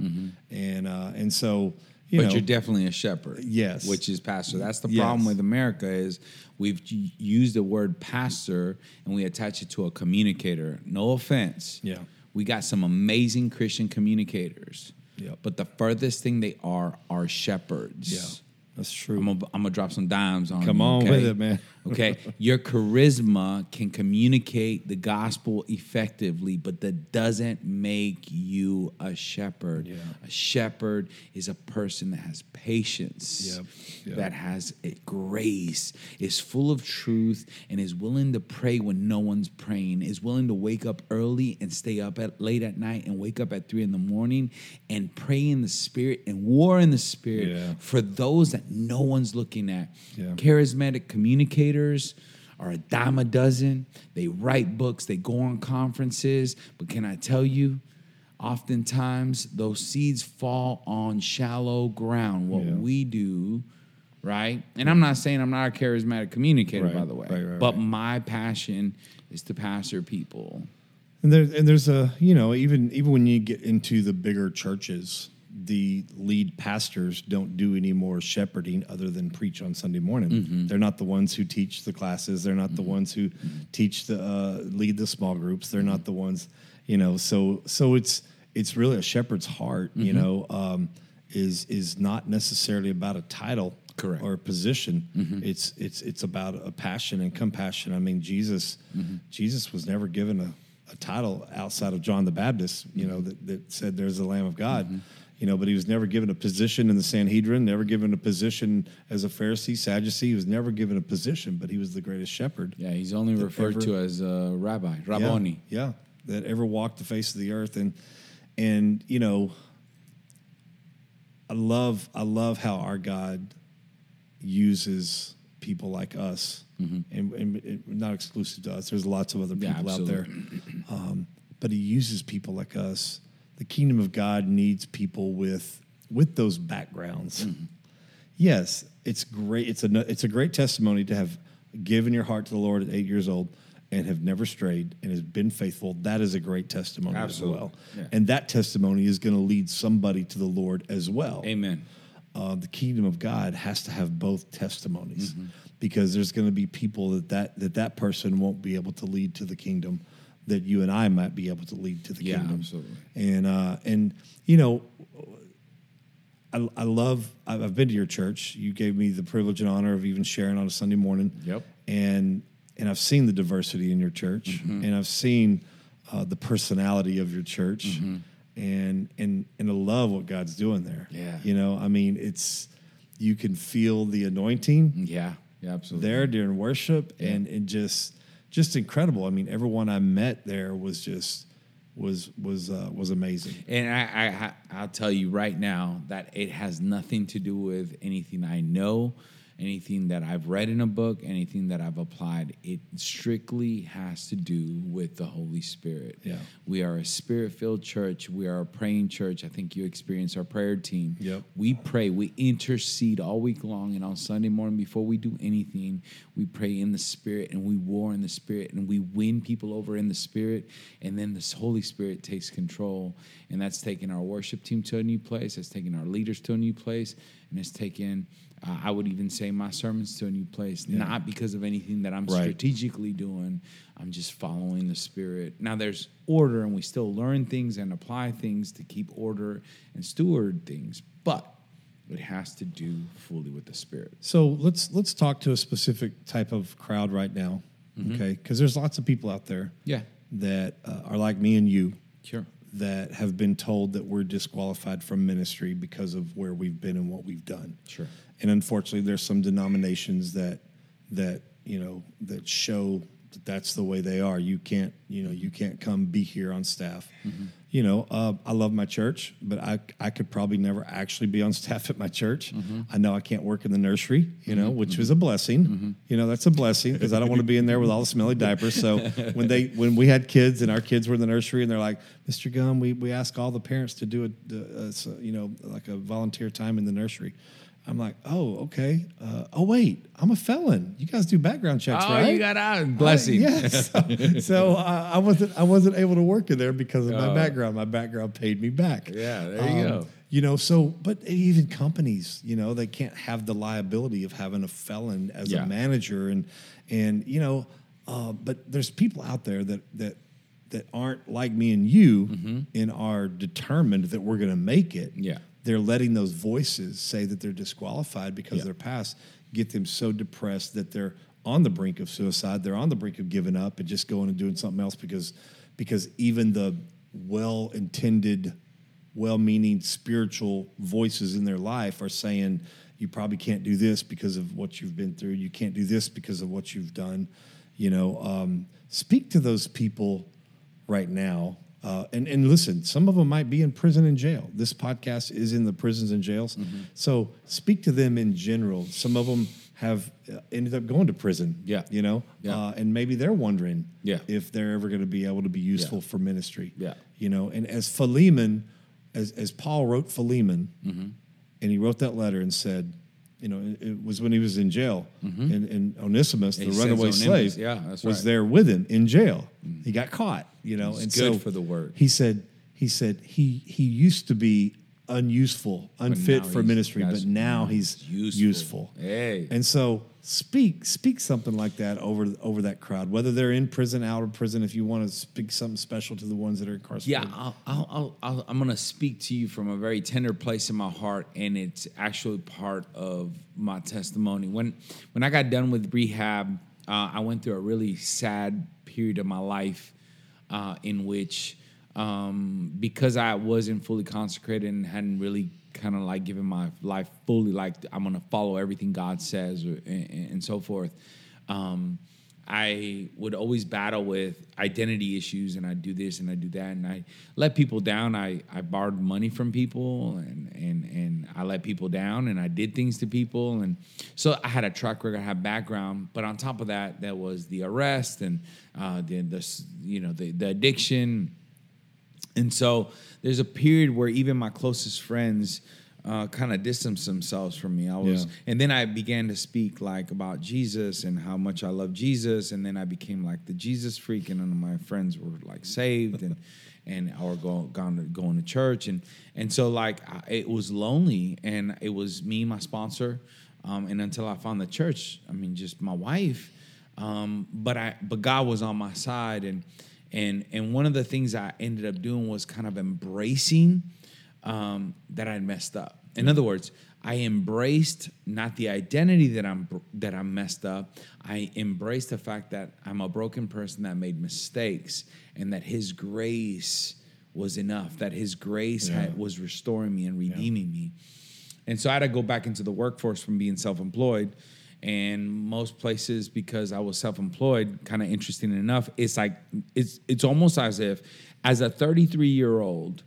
and uh and so you but know you're definitely a shepherd. Yes. Which is pastor. That's the Yes. problem with America is we've used the word pastor and we attach it to a communicator. No offense. Yeah. We got some amazing Christian communicators. Yep. But the furthest thing they are are shepherds. yeah that's true I'm gonna, I'm gonna drop some dimes on Come you, on okay? with it, man. okay, your charisma can communicate the gospel effectively, but that doesn't make you a shepherd. Yeah. A shepherd is a person that has patience, Yep, yep. that has a grace, is full of truth, and is willing to pray when no one's praying. Is willing to wake up early and stay up at late at night, and wake up at three in the morning and pray in the spirit and war in the spirit Yeah. for those that no one's looking at. Yeah. Charismatic communicators are a dime a dozen. They write books, they go on conferences. But can I tell you, oftentimes those seeds fall on shallow ground. What Yeah. we do, right? And I'm not saying I'm not a charismatic communicator, Right, by the way, right, right, but my passion is to pastor people. And there's and there's a you know even even when you get into the bigger churches, the lead pastors don't do any more shepherding other than preach on Sunday morning. Mm-hmm. They're not the ones who teach the classes. They're not the ones who teach the uh, lead the small groups. They're not the ones you know. So so it's it's really a shepherd's heart. You Mm-hmm. know, um, is is not necessarily about a title. Correct. Or a position. It's it's it's about a passion and compassion. I mean, Jesus Jesus was never given a, a title outside of John the Baptist, you know, that, that said there's the Lamb of God. You know, but he was never given a position in the Sanhedrin, never given a position as a Pharisee, Sadducee. He was never given a position, but he was the greatest shepherd. Yeah, he's only referred ever- to as a rabbi, Rabboni. Yeah, that ever walked the face of the earth, and and you know, I love I love how our God uses people like us, and, and it, not exclusive to us. There's lots of other Yeah, people out there, um, but He uses people like us. The kingdom of God needs people with with those backgrounds. Yes, it's great. It's a it's a great testimony to have given your heart to the Lord at eight years old and have never strayed and has been faithful. That is a great testimony Absolutely. as well. Yeah. And that testimony is going to lead somebody to the Lord as well. Amen. Uh, the kingdom of God has to have both testimonies Mm-hmm. because there's going to be people that, that that that person won't be able to lead to the kingdom that you and I might be able to lead to the Yeah, kingdom. absolutely. And uh, and you know, I, I love. I've been to your church. You gave me the privilege and honor of even sharing on a Sunday morning. Yep. And and I've seen the diversity in your church, Mm-hmm. and I've seen uh, the personality of your church, and and and I love what God's doing there. Yeah. You know, I mean, it's you can feel the anointing Yeah, yeah, absolutely. there during worship, and and just just incredible. I mean, everyone I met there was just was was uh, was amazing. And I, I, I'll tell you right now that it has nothing to do with anything I know, anything that I've read in a book, anything that I've applied, it strictly has to do with the Holy Spirit. Yeah. We are a spirit filled church. We are a praying church. I think you experience our prayer team. Yep. We pray, we intercede all week long, and on Sunday morning, before we do anything, we pray in the Spirit and we war in the Spirit and we win people over in the Spirit. And then the Holy Spirit takes control. And that's taking our worship team to a new place, that's taking our leaders to a new place, and it's taken. Uh, I would even say my sermons to a new place, not because of anything that I'm Right. strategically doing. I'm just following the Spirit. Now, there's order, and we still learn things and apply things to keep order and steward things, but it has to do fully with the Spirit. So let's let's talk to a specific type of crowd right now, okay? Because there's lots of people out there Yeah, that uh, are like me and you sure. That have been told that we're disqualified from ministry because of where we've been and what we've done. Sure. And unfortunately, there's some denominations that that you know that show that that's the way they are. You can't you know you can't come be here on staff. Mm-hmm. You know, uh, I love my church, but I I could probably never actually be on staff at my church. Mm-hmm. I know I can't work in the nursery. You know, mm-hmm. which mm-hmm. was a blessing. You know, that's a blessing because I don't want to be in there with all the smelly diapers. So when they when we had kids and our kids were in the nursery and they're like, Mr. Gum, we we ask all the parents to do a, a, a you know like a volunteer time in the nursery. I'm like, oh, okay. Uh, oh, wait, I'm a felon. You guys do background checks, Oh, right? you got out. Blessing. Uh, yes. So, so, uh, I wasn't I wasn't able to work in there because of my background. My background paid me back. Oh. Yeah, there you go. You know, so but even companies, you know, they can't have the liability of having a felon as Yeah. a manager, and and you know, uh, but there's people out there that that that aren't like me and you and are determined that we're going to make it. Mm-hmm. Yeah. They're letting those voices say that they're disqualified because Yeah. their past get them so depressed that they're on the brink of suicide. They're on the brink of giving up and just going and doing something else because because even the well intended, well meaning spiritual voices in their life are saying you probably can't do this because of what you've been through. You can't do this because of what you've done. You know, um, speak to those people right now. Uh, and, and listen, some of them might be in prison and jail. This podcast is in the prisons and jails. Mm-hmm. So speak to them in general. Some of them have uh, ended up going to prison. Yeah. You know, Yeah. uh, and maybe they're wondering Yeah. if they're ever going to be able to be useful for ministry. Yeah. You know, and as Philemon, as, as Paul wrote Philemon, and he wrote that letter and said, you know, it, was when he was in jail, mm-hmm. and, and Onesimus, And the runaway Onesimus. slave, Yeah, that's was right. there with him in jail. Mm-hmm. He got caught, you know, and good so for the work. He said, he said he he used to be unuseful, unfit for ministry, but now he's useful. useful. Hey. And so speak speak something like that over over that crowd, whether they're in prison, out of prison. If you want to speak something special to the ones that are incarcerated. Yeah, I'll, I'll, I'll, I'll, I'm going to speak to you from a very tender place in my heart, and it's actually part of my testimony. When when I got done with rehab, uh, I went through a really sad period of my life uh, in which, um, because I wasn't fully consecrated and hadn't really kind of like given my life fully, like I'm to follow everything God says, and, and so forth. Um, I would always battle with identity issues, and I do this and I do that, and I let people down. I, I borrowed money from people, and and and I let people down, and I did things to people, and so I had a track record, I had background, but on top of that, there was the arrest and uh, the the you know the the addiction, and so there's a period where even my closest friends uh, kind of distanced themselves from me. I was, Yeah. and then I began to speak like about Jesus and how much I love Jesus, and then I became like the Jesus freak, and none of my friends were like saved and and or go, gone to going to church, and and so like I, it was lonely, and it was me, my sponsor, um, and until I found the church, I mean, just my wife, um, but I but God was on my side, and and and one of the things I ended up doing was kind of embracing um, that I'd messed up. In other words, I embraced not the identity that I'm that I'm messed up. I embraced the fact that I'm a broken person that made mistakes, and that His grace was enough. That His grace had, was restoring me and redeeming me. And so I had to go back into the workforce from being self-employed. And most places, because I was self-employed, kind of interesting enough, it's like it's it's almost as if, as a 33 year old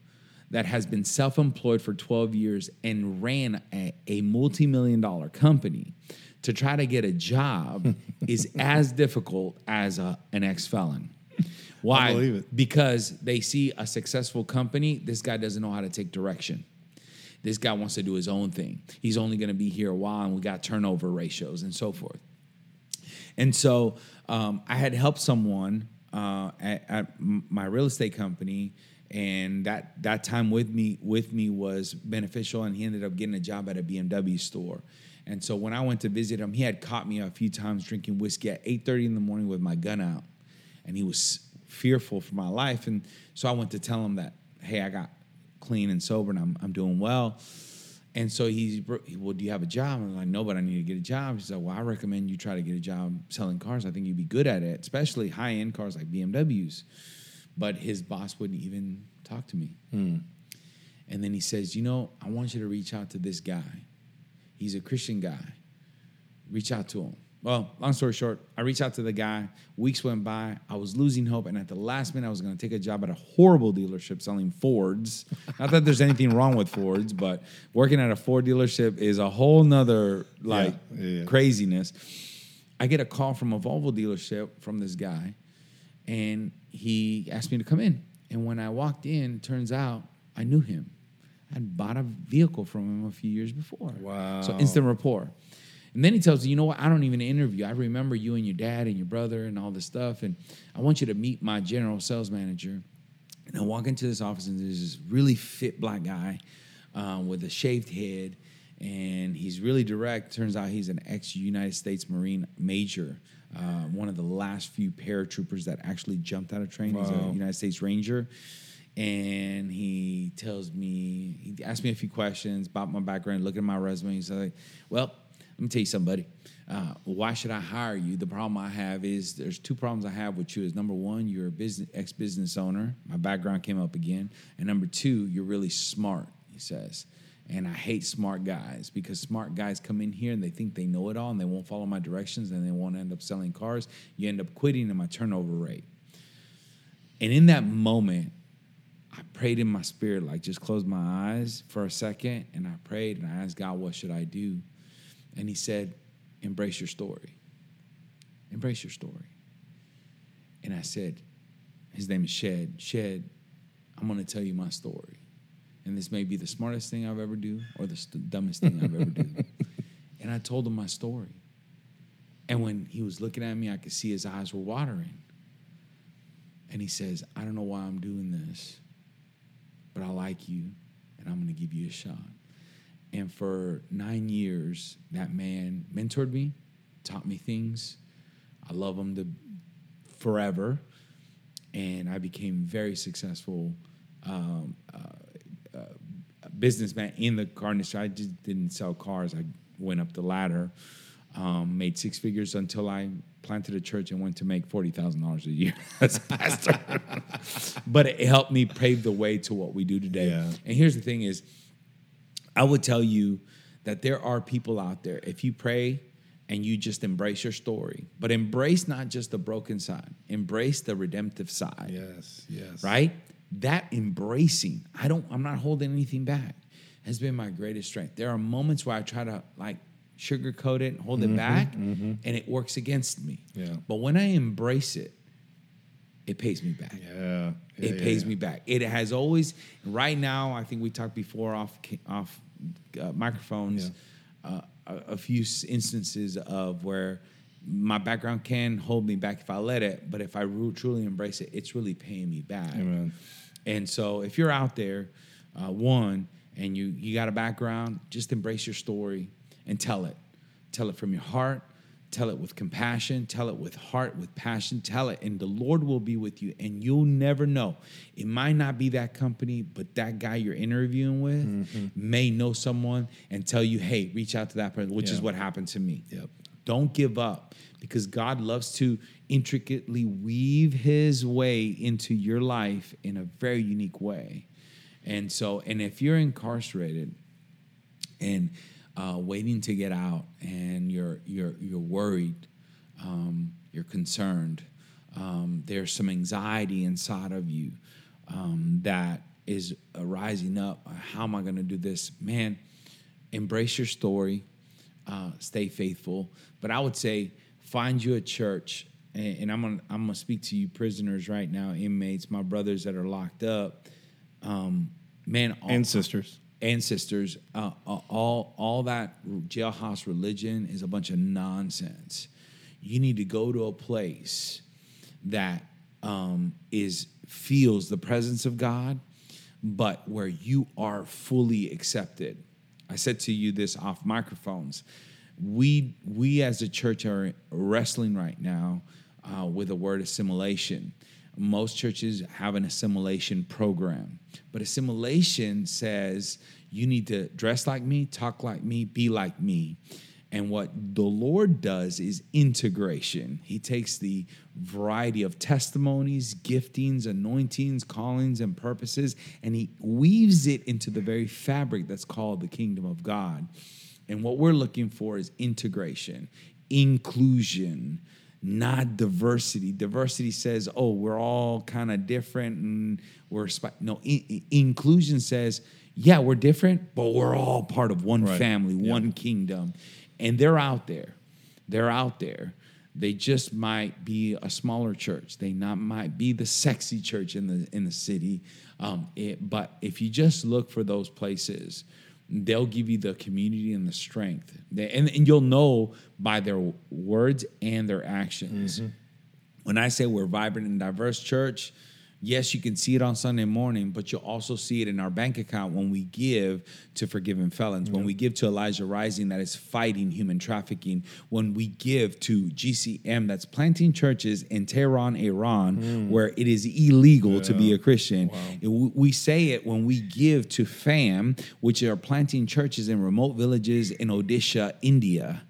that has been self-employed for 12 years and ran a, a multi-million dollar company, to try to get a job is as difficult as a, an ex felon. Why? Because they see a successful company. This guy doesn't know how to take direction. This guy wants to do his own thing. He's only going to be here a while, and we got turnover ratios and so forth. And so um, I had helped someone uh, at, at my real estate company, and that that time with me with me was beneficial. And he ended up getting a job at a BMW store. And so when I went to visit him, he had caught me a few times drinking whiskey at eight thirty in the morning with my gun out, and he was fearful for my life. And so I went to tell him that, hey, I got clean and sober, and I'm I'm doing well. And so he's, well, do you have a job? I'm like, no, but I need to get a job. He said, well, I recommend you try to get a job selling cars. I think you'd be good at it, especially high end cars like BMWs. But his boss wouldn't even talk to me. Hmm. And then he says, you know, I want you to reach out to this guy. He's a Christian guy. Reach out to him. Well, long story short, I reached out to the guy. Weeks went by. I was losing hope. And at the last minute, I was going to take a job at a horrible dealership selling Fords. Not that there's anything wrong with Fords, but working at a Ford dealership is a whole nother like Yeah, yeah. craziness. I get a call from a Volvo dealership from this guy, and he asked me to come in. And when I walked in, turns out I knew him. I'd bought a vehicle from him a few years before. Wow. So instant rapport. And then he tells me, you know what? I don't even interview. I remember you and your dad and your brother and all this stuff. And I want you to meet my general sales manager. And I walk into this office, and there's this really fit black guy uh, with a shaved head. And he's really direct. Turns out he's an ex United States Marine major, uh, one of the last few paratroopers that actually jumped out of train. He's a United States Ranger. And he tells me, he asked me a few questions about my background, looking at my resume. He's like, well, let me tell you something, buddy. Uh, why should I hire you? The problem I have is there's two problems I have with you. Is number one, you're a business ex business owner. My background came up again, and number two, you're really smart. He says, and I hate smart guys because smart guys come in here and they think they know it all and they won't follow my directions and they won't end up selling cars. You end up quitting, and my turnover rate. And in that moment, I prayed in my spirit, like just closed my eyes for a second, and I prayed and I asked God, what should I do? And He said, embrace your story. Embrace your story. And I said, his name is Shed. Shed, I'm going to tell you my story. And this may be the smartest thing I've ever do or the st- dumbest thing I've ever do. And I told him my story. And when he was looking at me, I could see his eyes were watering. And he says, I don't know why I'm doing this, but I like you and I'm going to give you a shot. And for nine years, that man mentored me, taught me things. I love him to forever. And I became very successful um, uh, uh, businessman in the car industry. I just didn't sell cars. I went up the ladder, um, made six figures until I planted a church and went to make forty thousand dollars a year as a pastor. but it helped me pave the way to what we do today. Yeah. And here's the thing: is I would tell you that there are people out there. If you pray and you just embrace your story, but embrace not just the broken side, embrace the redemptive side Yes, yes. right? That embracing, I don't, I'm not holding anything back, has been my greatest strength. There are moments where I try to like sugarcoat it and hold it mm-hmm, back, mm-hmm. and it works against me. Yeah. But when I embrace it, it pays me back. Yeah. yeah, It pays yeah. me back. It has always. Right now, I think we talked before off off uh, microphones. Uh, a, few instances of where my background can hold me back if I let it, but if I ru- truly embrace it, it's really paying me back. Amen. And so, if you're out there, uh, one, and you you got a background, just embrace your story and tell it. Tell it from your heart. Tell it with compassion. Tell it with heart, with passion. Tell it, and the Lord will be with you. And you'll never know. It might not be that company, but that guy you're interviewing with Mm-hmm. may know someone and tell you, "Hey, reach out to that person," which is what happened to me. Yep. Don't give up because God loves to intricately weave his way into your life in a very unique way. And so, and if you're incarcerated and uh, waiting to get out and you're, you're, you're worried, um, you're concerned, um, there's some anxiety inside of you um, that is rising up. How am I going to do this? Man, embrace your story uh, stay faithful. But I would say find you a church, and, and I'm gonna I'm gonna speak to you prisoners right now, inmates, my brothers that are locked up. Um, man, all, And sisters. And sisters, uh, uh, all all that jailhouse religion is a bunch of nonsense. You need to go to a place that um, is feels the presence of God, but where you are fully accepted. I said to you this off microphones. We we as a church are wrestling right now uh, with a word assimilation. Most churches have an assimilation program, but assimilation says you need to dress like me, talk like me, be like me. And what the Lord does is integration. He takes the variety of testimonies, giftings, anointings, callings, and purposes, and He weaves it into the very fabric that's called the kingdom of God. And what we're looking for is integration, inclusion, not diversity. Diversity says, oh, we're all kind of different and we're, spi-" no, in- in- inclusion says, yeah, we're different, but we're all part of one Right. family, one kingdom. And they're out there. They're out there. They just might be a smaller church. They not might be the sexy church in the in the city. Um, it, but if you just look for those places, they'll give you the community and the strength. They, and, and you'll know by their words and their actions. Mm-hmm. When I say we're vibrant and diverse church, yes, you can see it on Sunday morning, but you'll also see it in our bank account when we give to forgiven felons, when we give to Elijah Rising that is fighting human trafficking, when we give to GCM that's planting churches in Tehran, Iran, hmm. where it is illegal to be a Christian. We- we say it when we give to FAM, which are planting churches in remote villages in Odisha, India.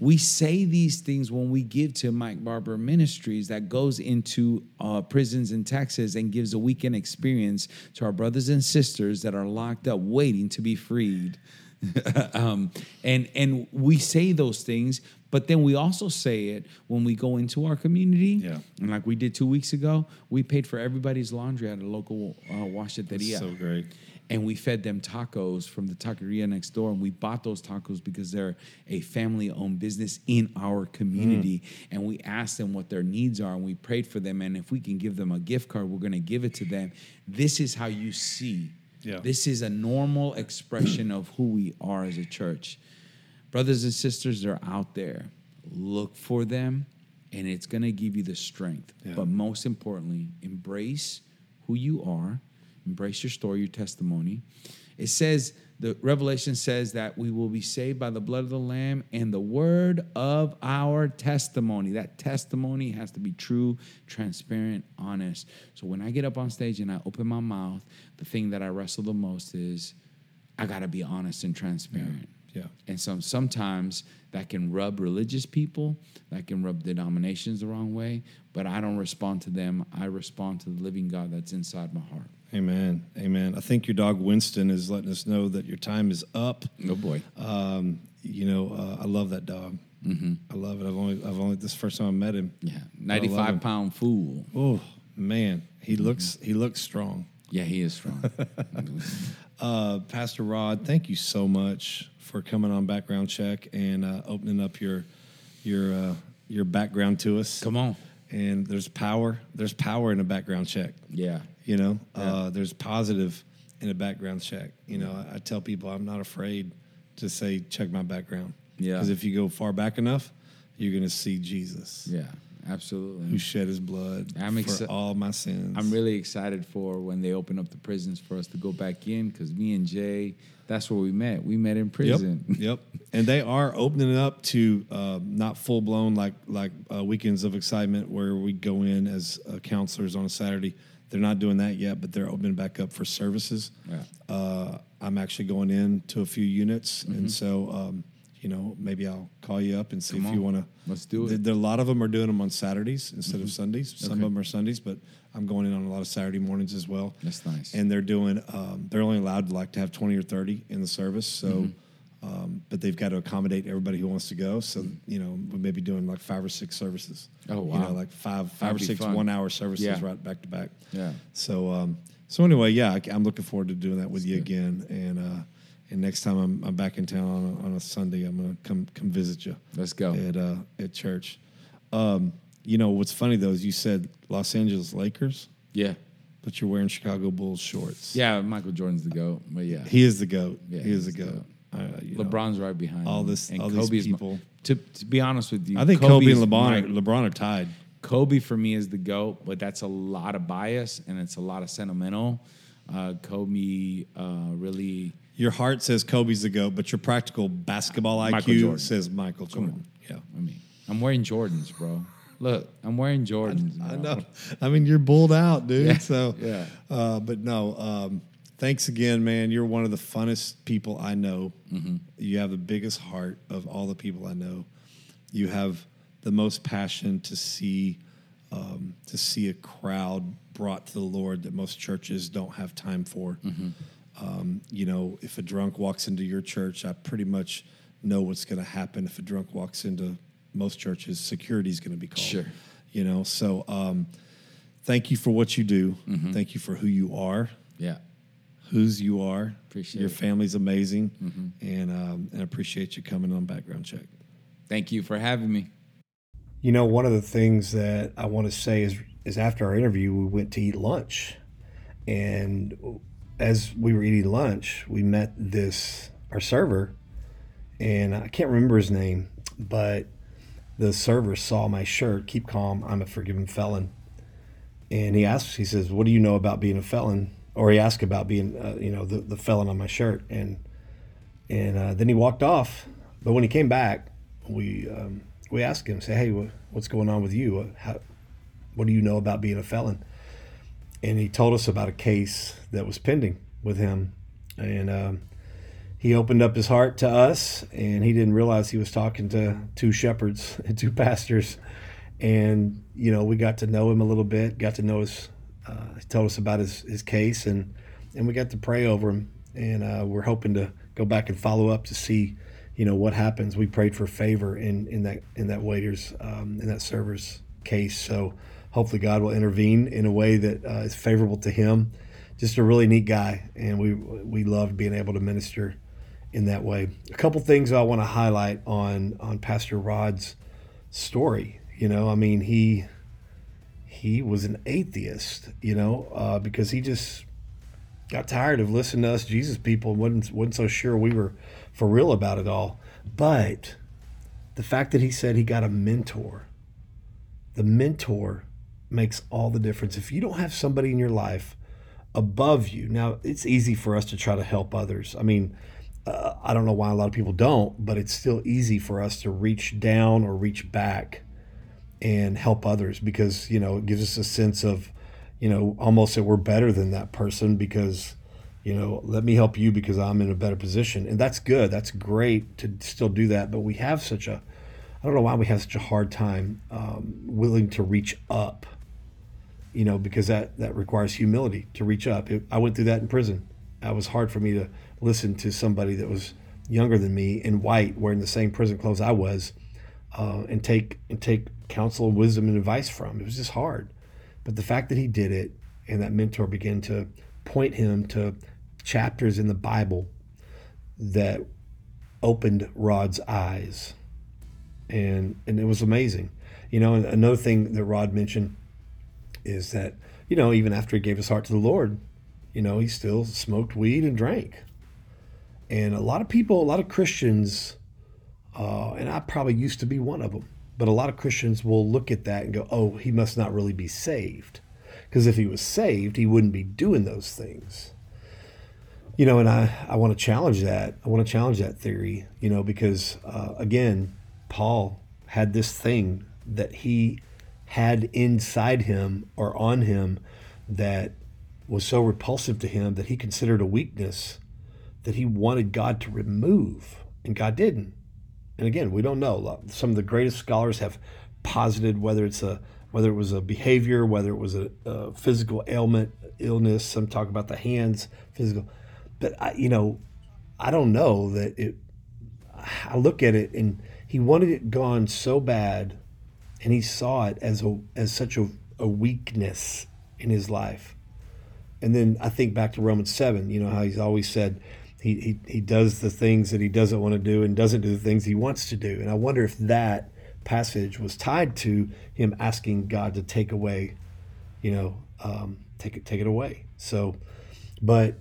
We say these things when we give to Mike Barber Ministries that goes into uh, prisons in Texas and gives a weekend experience to our brothers and sisters that are locked up waiting to be freed. um, and and we say those things, but then we also say it when we go into our community. Yeah. And like we did two weeks ago, we paid for everybody's laundry at a local uh, washateria So great. And we fed them tacos from the taqueria next door and we bought those tacos because they're a family owned business in our community Mm. and we asked them what their needs are and we prayed for them and if we can give them a gift card we're going to give it to them this is how you see Yeah. this is a normal expression of who we are as a church brothers and sisters they're out there look for them and it's going to give you the strength Yeah. but most importantly embrace who you are embrace your story your testimony it says the revelation says that we will be saved by the blood of the lamb and the word of our testimony that testimony has to be true transparent honest so when i get up on stage and i open my mouth the thing that i wrestle the most is i got to be honest and transparent Yeah. and so sometimes that can rub religious people, that can rub denominations the wrong way, but I don't respond to them. I respond to the living God that's inside my heart. Amen. Amen. I think your dog Winston is letting us know that your time is up. Oh boy. Um, you know, uh, I love that dog. Mm-hmm. I love it. I've only, I've only this is the first time I met him. Yeah. I love him. 95 pound fool. Oh man, he looks, he looks strong. Yeah, he is strong. Uh, Pastor Rod, thank you so much for coming on background check and uh, opening up your, your, uh, your background to us. Come on. And there's power. There's power in a background check. Yeah. You know, uh, there's positive in a background check. You know, I, I tell people I'm not afraid to say check my background. Yeah. Because if you go far back enough, you're going to see Jesus, Yeah, absolutely. who shed His blood I'm for all my sins. I'm really excited for when they open up the prisons for us to go back in because me and Jay, that's where we met. We met in Yep. prison. yep. And they are opening it up to uh, not full blown like like uh, weekends of excitement where we go in as uh, counselors on a Saturday. They're not doing that yet, but they're opening back up for services. Yeah. Uh, I'm actually going in to a few units, Mm-hmm. and so um, you know maybe I'll call you up and see Come if you want to. Let's do it. There, a lot of them are doing them on Saturdays instead of Sundays. Some Okay. of them are Sundays, but I'm going in on a lot of Saturday mornings as well. That's nice. And they're doing. Um, they're only allowed to like to have 20 or 30 in the service, so. Mm-hmm. Um, but they've got to accommodate everybody who wants to go. So you know, we may be doing like five or six services. Oh, wow! You know, like five, five That'd or six fun. one-hour services Yeah. right back to back. Yeah. So, um, so anyway, yeah, I, am looking forward to doing that with you again, and uh, And next time I'm, I'm back in town on a, on a Sunday, I'm gonna come come visit you Let's go. at uh, at church. Um, you know what's funny though is you said Los Angeles Lakers, Yeah. but you're wearing Chicago Bulls shorts. Yeah, Michael Jordan's the GOAT. But yeah. he is the goat. Yeah, he is the the goat. Uh, you know. LeBron's right behind all him. this- and all these Kobe's my- people. to, to be honest with you, I think Kobe and LeBron are, LeBron are tied. Kobe for me is the GOAT, but that's a lot of bias and it's a lot of sentimental. Uh, Kobe uh, really, Your heart says Kobe's the goat, but your practical basketball Michael IQ Jordan. says Michael Jordan. Yeah. I mean, I'm wearing Jordans, bro. Look, I'm wearing Jordans. I bro. know. I mean, you're bulled out, dude. Yeah, So, yeah. Uh, but no, um, thanks again, man. You're one of the funnest people I know. Mm-hmm. You have the biggest heart of all the people I know. You have the most passion to see um, to see a crowd brought to the Lord that most churches don't have time for. Mm-hmm. Um, you know, if a drunk walks into your church, I pretty much know what's going to happen. If a drunk walks into most churches, security is going to be called. Sure. You know, so um, thank you for what you do. Mm-hmm. Thank you for who you are, Yeah. Whose you are. Appreciate Your it. family's amazing, and um, and I appreciate you coming on background check. Thank you for having me. You know, one of the things that I want to say is is after our interview, we went to eat lunch, and as we were eating lunch, we met this our server, and I can't remember his name, but the server saw my shirt. Keep calm. I'm a forgiven felon. And he asks, he says, "What do you know about being a felon?" Or he asked about being, uh, you know, the, the felon on my shirt, and and uh, then he walked off. But when he came back, we um, we asked him, say, "Hey, wha- what's going on with you? How, what do you know about being a felon?" And he told us about a case that was pending with him, and um, he opened up his heart to us, and he didn't realize he was talking to two shepherds and two pastors, and you know we got to know him a little bit, got to know his. Uh, he told us about his, his case, and and we got to pray over him, and uh, we're hoping to go back and follow up to see, you know, what happens. We prayed for favor in in that in that waiter's um, in that server's case, so hopefully God will intervene in a way that uh, is favorable to him. Just a really neat guy, and we we loved being able to minister in that way. A couple things I want to highlight on on Pastor Rod's story. You know, I mean he he was an atheist. You know, uh, because he just got tired of listening to us Jesus people and wasn't wasn't so sure we were for real about it all. But the fact that he said he got a mentor, the mentor makes all the difference. If you don't have somebody in your life above you, now it's easy for us to try to help others. I mean, uh, I don't know why a lot of people don't, but it's still easy for us to reach down or reach back and help others because you know it gives us a sense of you know almost that we're better than that person because you know let me help you because i'm in a better position. And that's good. That's great to still do that. But we have such a i don't know why we have such a hard time um, willing to reach up you know because that that requires humility to reach up. It, i went through that in prison. It was hard for me to listen to somebody that was younger than me in white wearing the same prison clothes i was uh, and take and take counsel and wisdom and advice from. It was just hard, but the fact that he did it and that mentor began to point him to chapters in the Bible that opened Rod's eyes, and and it was amazing. You know, another thing that Rod mentioned is that you know even after he gave his heart to the Lord, you know he still smoked weed and drank, and a lot of people, a lot of Christians uh, and I probably used to be one of them. But a lot of Christians will look at that and go, "Oh, he must not really be saved," because if he was saved, he wouldn't be doing those things. You know, and I I want to challenge that. I want to challenge that theory. You know, because uh, again, Paul had this thing that he had inside him or on him that was so repulsive to him that he considered a weakness that he wanted God to remove, and God didn't and again, we don't know. Some of the greatest scholars have posited whether it's a whether it was a behavior, whether it was a, a physical ailment, illness. Some talk about the hands, physical. But I, you know, I don't know that it. I look at it, and he wanted it gone so bad, and he saw it as a as such a, a weakness in his life. And then I think back to Romans seven. You know how he's always said, he, he, does the things that he doesn't want to do and doesn't do the things he wants to do. And I wonder if that passage was tied to him asking God to take away, you know, um, take it take it away. So, but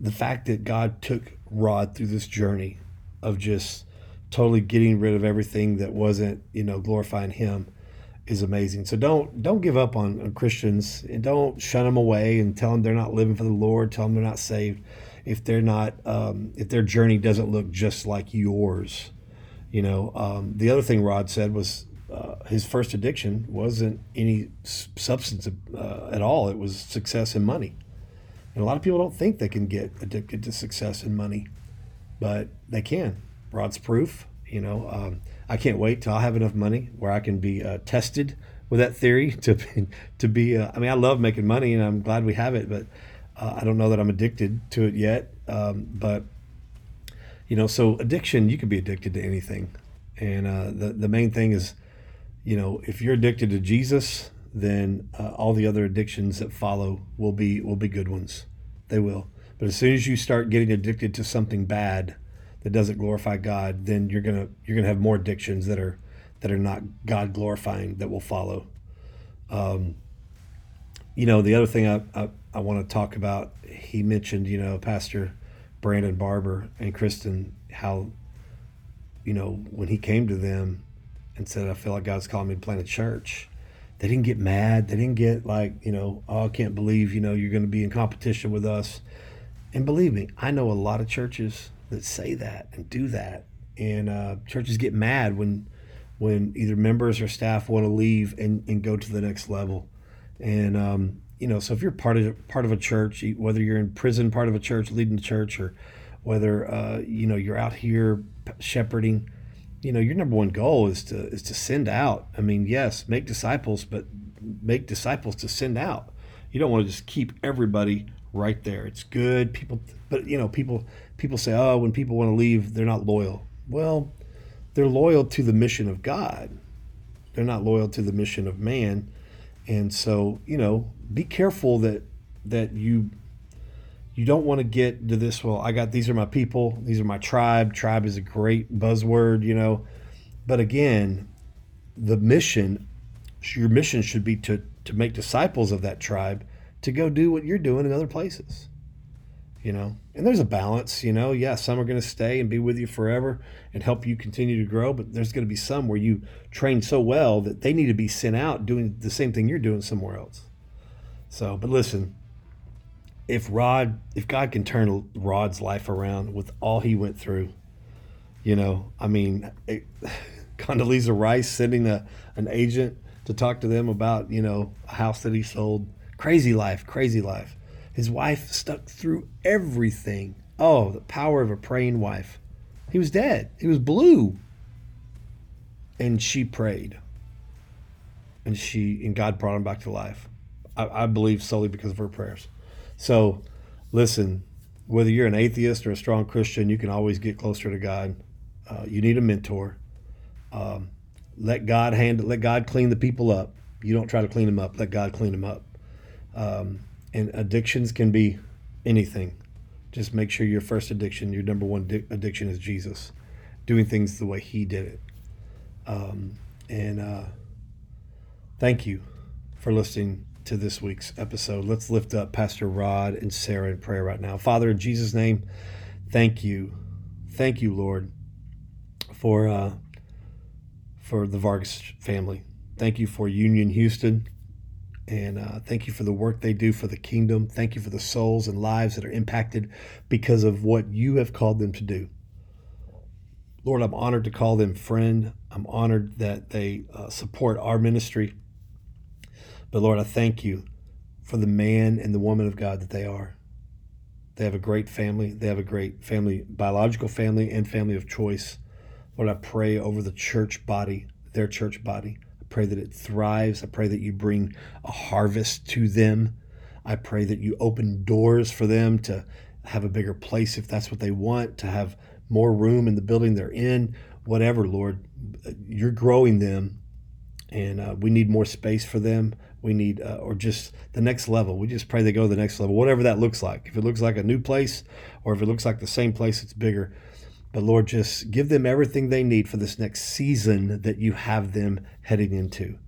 the fact that God took Rod through this journey of just totally getting rid of everything that wasn't, you know, glorifying Him is amazing. So don't don't give up on, on Christians and don't shun them away and tell them they're not living for the Lord. Tell them they're not saved if they're not um, if their journey doesn't look just like yours. You know, um, the other thing Rod said was uh, his first addiction wasn't any substance uh, at all. It was success and money. And a lot of people don't think they can get addicted to success and money, but they can. Rod's proof. You know, um, I can't wait till I have enough money where I can be uh, tested with that theory to be, to be. Uh, I mean, I love making money, and I'm glad we have it, but uh, I don't know that I'm addicted to it yet. Um, but you know, so addiction, you could be addicted to anything, and uh, the the main thing is, you know, if you're addicted to Jesus, then uh, all the other addictions that follow will be will be good ones. They will. But as soon as you start getting addicted to something bad that doesn't glorify God, then you're gonna you're gonna have more addictions that are that are not God glorifying that will follow. Um, you know, the other thing I, I, I want to talk about, he mentioned, you know, Pastor Brandon Barber and Kristen, how, you know, when he came to them and said, I feel like God's calling me to plant a church, they didn't get mad. They didn't get like, you know, oh, I can't believe, you know, you're going to be in competition with us. And believe me, I know a lot of churches that say that and do that. And uh, churches get mad when when either members or staff want to leave and, and go to the next level. And um, you know, so if you're part of part of a church, whether you're in prison, part of a church, leading the church, or whether uh, you know you're out here shepherding, you know, your number one goal is to is to send out. I mean, yes, make disciples, but make disciples to send out. You don't want to just keep everybody right there. It's good, people, but you know, people people say, oh, when people want to leave, they're not loyal. Well, they're loyal to the mission of God. They're not loyal to the mission of man and so, you know, be careful that that you you don't want to get to this well i got these are my people these are my tribe tribe is a great buzzword you know? But again the mission your mission should be to to make disciples of that tribe to go do what you're doing in other places you know? And there's a balance you know? Yeah some are going to stay and be with you forever and help you continue to grow but there's going to be some where you train so well that they need to be sent out doing the same thing you're doing somewhere else. So but listen if rod if god can turn rod's life around with all he went through you know i mean it, eh, condoleezza rice sending a, an agent to talk to them about you know a house that he sold. Crazy life crazy life his wife stuck through everything. Oh, the power of a praying wife. He was dead. He was blue. And she prayed. And she and God brought him back to life. I, I believe solely because of her prayers. So listen, whether you're an atheist or a strong Christian, you can always get closer to God. Uh, you need a mentor. Um, let God handle. Let God clean the people up. You don't try to clean them up. Let God clean them up. Um, and addictions can be anything. Just make sure your first addiction, your number one di- addiction is Jesus, doing things the way He did it. Um, and uh, thank you for listening to this week's episode. Let's lift up Pastor Rod and Sarah in prayer right now. Father, in Jesus' name, thank you. Thank you, Lord, for uh, for the Vargas family. Thank you for Union Houston. And uh, thank you for the work they do for the kingdom. Thank you for the souls and lives that are impacted because of what you have called them to do. Lord, I'm honored to call them friend. I'm honored that they uh, support our ministry. But Lord, I thank you for the man and the woman of God that they are. They have a great family. They have a great family, biological family, and family of choice. Lord, I pray over the church body, their church body pray that it thrives. I pray that you bring a harvest to them. I pray that you open doors for them to have a bigger place if that's what they want, to have more room in the building they're in, whatever, Lord. You're growing them and uh, we need more space for them. We need, uh, or just the next level. We just pray they go to the next level, whatever that looks like. If it looks like a new place, or if it looks like the same place, it's bigger. But Lord, just give them everything they need for this next season that you have them heading into.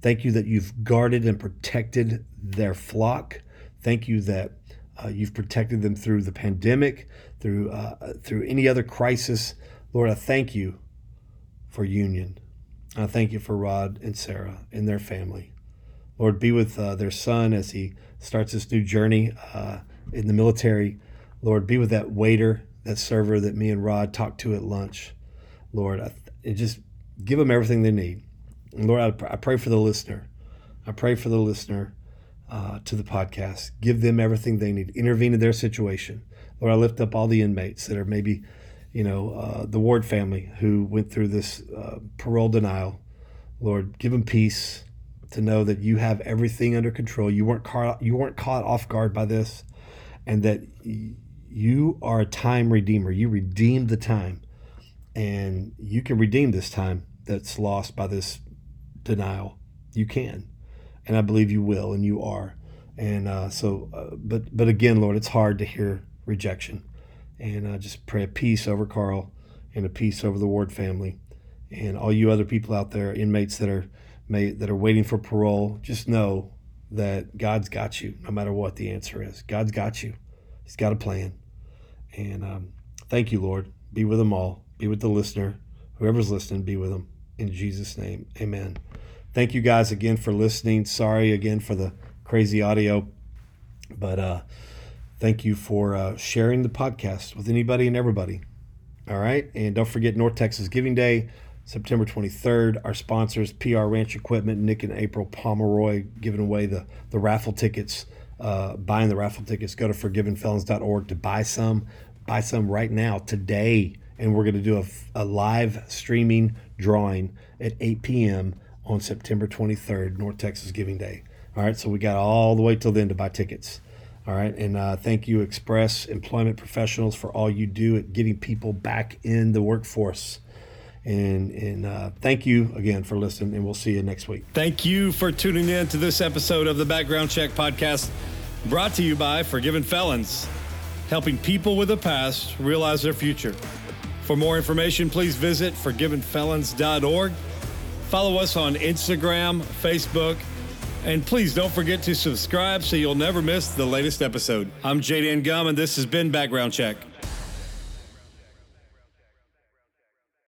Thank you that you've guarded and protected their flock. Thank you that uh, you've protected them through the pandemic, through uh, through any other crisis. Lord, I thank you for union. I thank you for Rod and Sarah and their family. Lord, be with uh, their son as he starts this new journey uh, in the military. Lord, be with that waiter, that server that me and Rod talked to at lunch. Lord, I, just give them everything they need. And Lord, I, I pray for the listener. I pray for the listener uh, to the podcast. Give them everything they need. Intervene in their situation. Lord, I lift up all the inmates that are maybe, you know, uh, the Ward family who went through this uh, parole denial. Lord, give them peace to know that you have everything under control. You weren't caught, you weren't caught off guard by this, and that you are a time redeemer. You redeemed the time, and you can redeem this time that's lost by this denial. You can and I believe you will, and you are. And uh, so, uh, but but again, Lord, it's hard to hear rejection, and I just pray a peace over Carl and a peace over the Ward family, and all you other people out there, inmates that are may that are waiting for parole. Just know that God's got you, no matter what the answer is. God's got you. He's got a plan, and um, thank you, Lord. Be with them all. Be with the listener, whoever's listening. Be with them in Jesus' name. Amen thank you guys again for listening. Sorry again for the crazy audio, but uh, thank you for uh, sharing the podcast with anybody and everybody. All right. And don't forget North Texas Giving Day, September 23rd. Our sponsors, PR Ranch Equipment, Nick and April Pomeroy, giving away the, the raffle tickets, uh, buying the raffle tickets. Go to forgivenfelons.org to buy some. Buy some right now, today. And we're going to do a, a live streaming drawing at 8 p.m on September 23rd, North Texas Giving Day. All right, so we got all the way till then to buy tickets. All right, and uh, thank you, Express Employment Professionals, for all you do at getting people back in the workforce. And, and uh, thank you again for listening, and we'll see you next week. Thank you for tuning in to this episode of the Background Check Podcast, brought to you by Forgiven Felons, helping people with a past realize their future. For more information, please visit forgivenfelons.org Follow us on Instagram, Facebook, and please don't forget to subscribe so you'll never miss the latest episode. I'm Jaden Gum, and this has been Background Check.